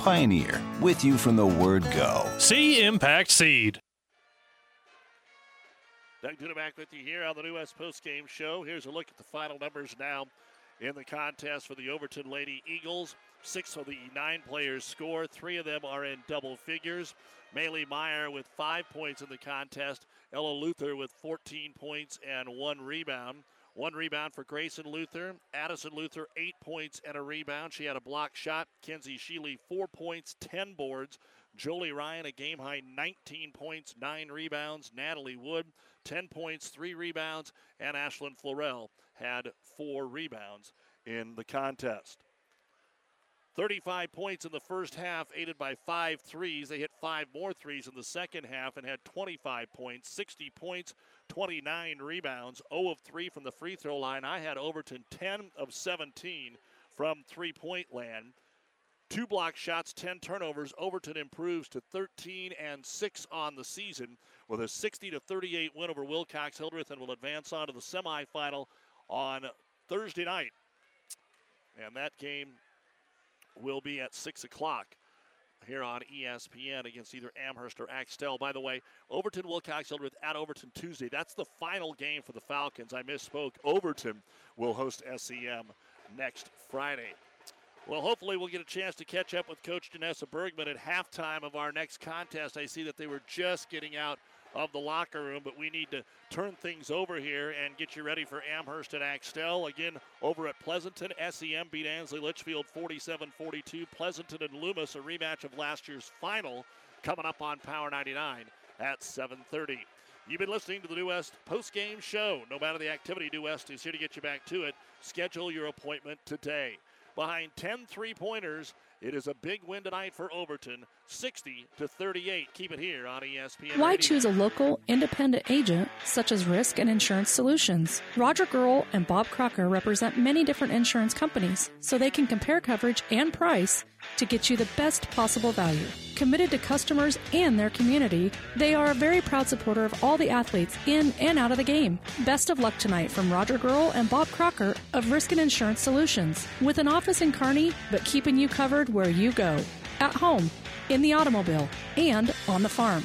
Pioneer, with you from the word go. See Impact Seed. Doug Duda back with you here on the New West Post Game Show. Here's a look at the final numbers now in the contest for the Overton Lady Eagles. Six of the nine players score. Three of them are in double figures. Maylee Meyer with five points in the contest. Ella Luther with 14 points and one rebound. One rebound for Grayson Luther. Addison Luther, eight points and a rebound. She had a block shot. Kenzie Sheely, four points, 10 boards. Jolie Ryan, a game high 19 points, 9 rebounds. Natalie Wood, 10 points, 3 rebounds. And Ashlyn Florell had 4 rebounds in the contest. 35 points in the first half, aided by five threes. They hit five more threes in the second half and had 25 points, 60 points, 29 rebounds, 0 of 3 from the free throw line. I had Overton 10 of 17 from three point land. Two block shots, 10 turnovers. Overton improves to 13 and 6 on the season with a 60 to 38 win over Wilcox Hildreth and will advance on to the semifinal on Thursday night. And that game will be at 6 o'clock here on ESPN against either Amherst or Axtell. By the way, Overton Wilcox Hildreth at Overton Tuesday. That's the final game for the Falcons. I misspoke. Overton will host SEM next Friday. Well, hopefully we'll get a chance to catch up with Coach Janessa Bergman at halftime of our next contest. I see that they were just getting out of the locker room, but we need to turn things over here and get you ready for Amherst and Axtell. Again, over at Pleasanton, SEM beat Ansley Litchfield 47 42. Pleasanton and Loomis, a rematch of last year's final, coming up on Power 99 at 7:30. You've been listening to the New West post-game show. No matter the activity, New West is here to get you back to it. Schedule your appointment today. Behind 10 three-pointers it is a big win tonight for Overton, 60 to 38. Keep it here on ESPN. Why Radio. choose a local, independent agent such as Risk and Insurance Solutions? Roger Gruhl and Bob Crocker represent many different insurance companies, so they can compare coverage and price to get you the best possible value. Committed to customers and their community, they are a very proud supporter of all the athletes in and out of the game. Best of luck tonight from Roger Gruhl and Bob Crocker of Risk and Insurance Solutions. With an office in Kearney, but keeping you covered where you go at home, in the automobile, and on the farm.